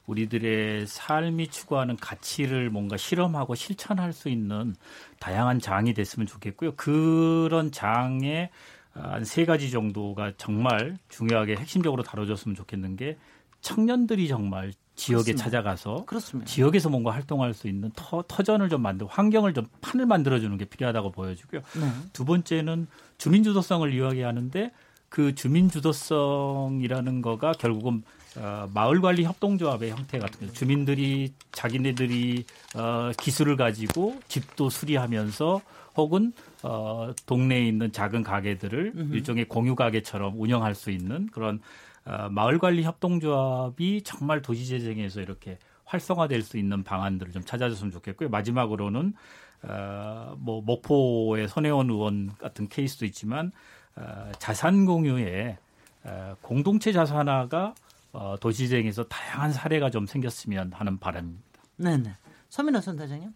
우리들의 삶이 추구하는 가치를 뭔가 실험하고 실천할 수 있는 다양한 장이 됐으면 좋겠고요. 그런 장에 한 세 가지 정도가 정말 중요하게 핵심적으로 다뤄졌으면 좋겠는 게 청년들이 정말 지역에 그렇습니다. 찾아가서 그렇습니다. 지역에서 뭔가 활동할 수 있는 터, 터전을 좀 만들고 환경을 좀 판을 만들어주는 게 필요하다고 보여지고요. 네. 두 번째는 주민주도성을 이야기하는데 그 주민주도성이라는 거가 결국은 어, 마을관리 협동조합의 형태 같은 거죠. 주민들이 자기네들이 어, 기술을 가지고 집도 수리하면서 혹은 어, 동네에 있는 작은 가게들을 음흠. 일종의 공유 가게처럼 운영할 수 있는 그런 어, 마을관리 협동조합이 정말 도시재생에서 이렇게 활성화될 수 있는 방안들을 좀 찾아줬으면 좋겠고요. 마지막으로는 어, 뭐 목포의 손혜원 의원 같은 케이스도 있지만 어, 자산 공유에 어, 공동체 자산화가 어, 도시재생에서 다양한 사례가 좀 생겼으면 하는 바람입니다. 네네. 서민호 선대장님.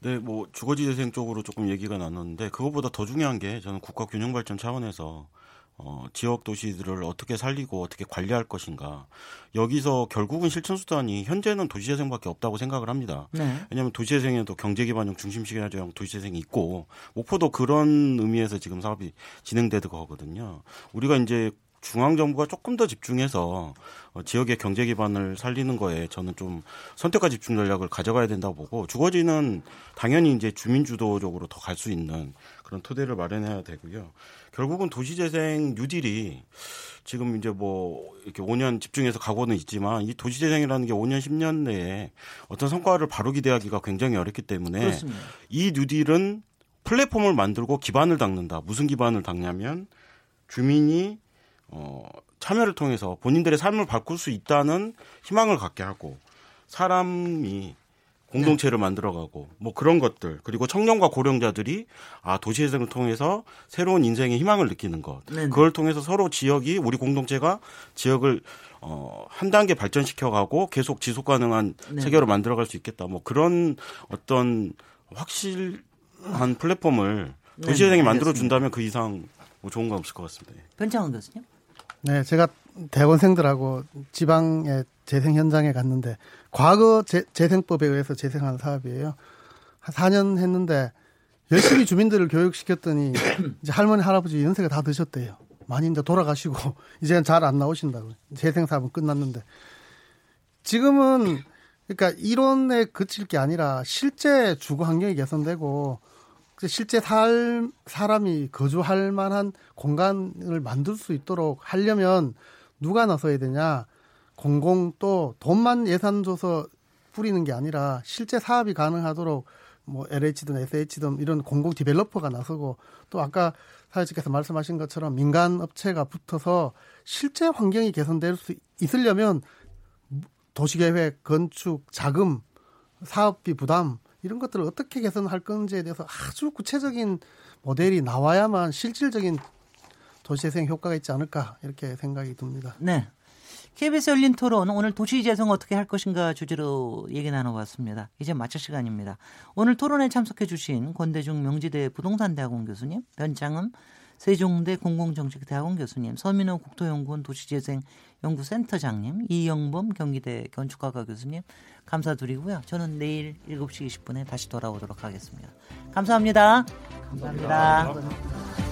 네, 뭐 주거지 재생 쪽으로 조금 얘기가 나눴는데 그것보다 더 중요한 게 저는 국가 균형 발전 차원에서 어, 지역 도시들을 어떻게 살리고 어떻게 관리할 것인가. 여기서 결국은 실천 수단이 현재는 도시재생밖에 없다고 생각을 합니다. 네. 왜냐하면 도시재생에도 경제기반형 중심식이라는 도시재생이 있고 목포도 그런 의미에서 지금 사업이 진행되는 거거든요. 우리가 이제 중앙 정부가 조금 더 집중해서 어, 지역의 경제 기반을 살리는 거에 저는 좀 선택과 집중 전략을 가져가야 된다고 보고 주거지는 당연히 이제 주민 주도적으로 더 갈 수 있는 그런 토대를 마련해야 되고요. 결국은 도시재생 뉴딜이 지금 이제 뭐 이렇게 5년 집중해서 가고는 있지만 이 도시재생이라는 게 5년 10년 내에 어떤 성과를 바로 기대하기가 굉장히 어렵기 때문에 그렇습니다. 이 뉴딜은 플랫폼을 만들고 기반을 닦는다. 무슨 기반을 닦냐면 주민이 어 참여를 통해서 본인들의 삶을 바꿀 수 있다는 희망을 갖게 하고 사람이 공동체를 네. 만들어가고 뭐 그런 것들 그리고 청년과 고령자들이 아 도시재생을 통해서 새로운 인생의 희망을 느끼는 것 네네. 그걸 통해서 서로 지역이 우리 공동체가 지역을 어, 한 단계 발전시켜가고 계속 지속 가능한 네. 세계로 만들어갈 수 있겠다 뭐 그런 어떤 확실한 플랫폼을 도시재생이 만들어 준다면 그 이상 뭐 좋은 건 없을 것 같습니다. 변창훈 교수님. 네, 제가 대원생들하고 지방의 재생 현장에 갔는데 과거 재, 재생법에 의해서 재생한 사업이에요. 한 4년 했는데 열심히 주민들을 교육시켰더니 <coughs> 이제 할머니 할아버지 연세가 다 드셨대요. 많이 이제 돌아가시고 <laughs> 이제는 잘 안 나오신다고. 재생 사업은 끝났는데 지금은 그러니까 이론에 그칠 게 아니라 실제 주거 환경이 개선되고 실제 살 사람이 거주할 만한 공간을 만들 수 있도록 하려면 누가 나서야 되냐? 공공 또 돈만 예산 줘서 뿌리는 게 아니라 실제 사업이 가능하도록 뭐 LH든 SH든 이런 공공 디벨로퍼가 나서고 또 아까 사회자께서 말씀하신 것처럼 민간 업체가 붙어서 실제 환경이 개선될 수 있으려면 도시계획, 건축, 자금, 사업비 부담 이런 것들을 어떻게 개선할 건지에 대해서 아주 구체적인 모델이 나와야만 실질적인 도시재생 효과가 있지 않을까 이렇게 생각이 듭니다. 네. KBS 열린 토론 오늘 도시재생 어떻게 할 것인가 주제로 얘기 나눠봤습니다. 이제 마칠 시간입니다. 오늘 토론에 참석해 주신 권대중 명지대 부동산대학원 교수님, 변창흠 세종대 공공정책대학원 교수님, 서민호 국토연구원 도시재생연구센터장님, 이영범 경기대 건축학과 교수님 감사드리고요. 저는 내일 7시 20분에 다시 돌아오도록 하겠습니다. 감사합니다. 감사합니다. 감사합니다.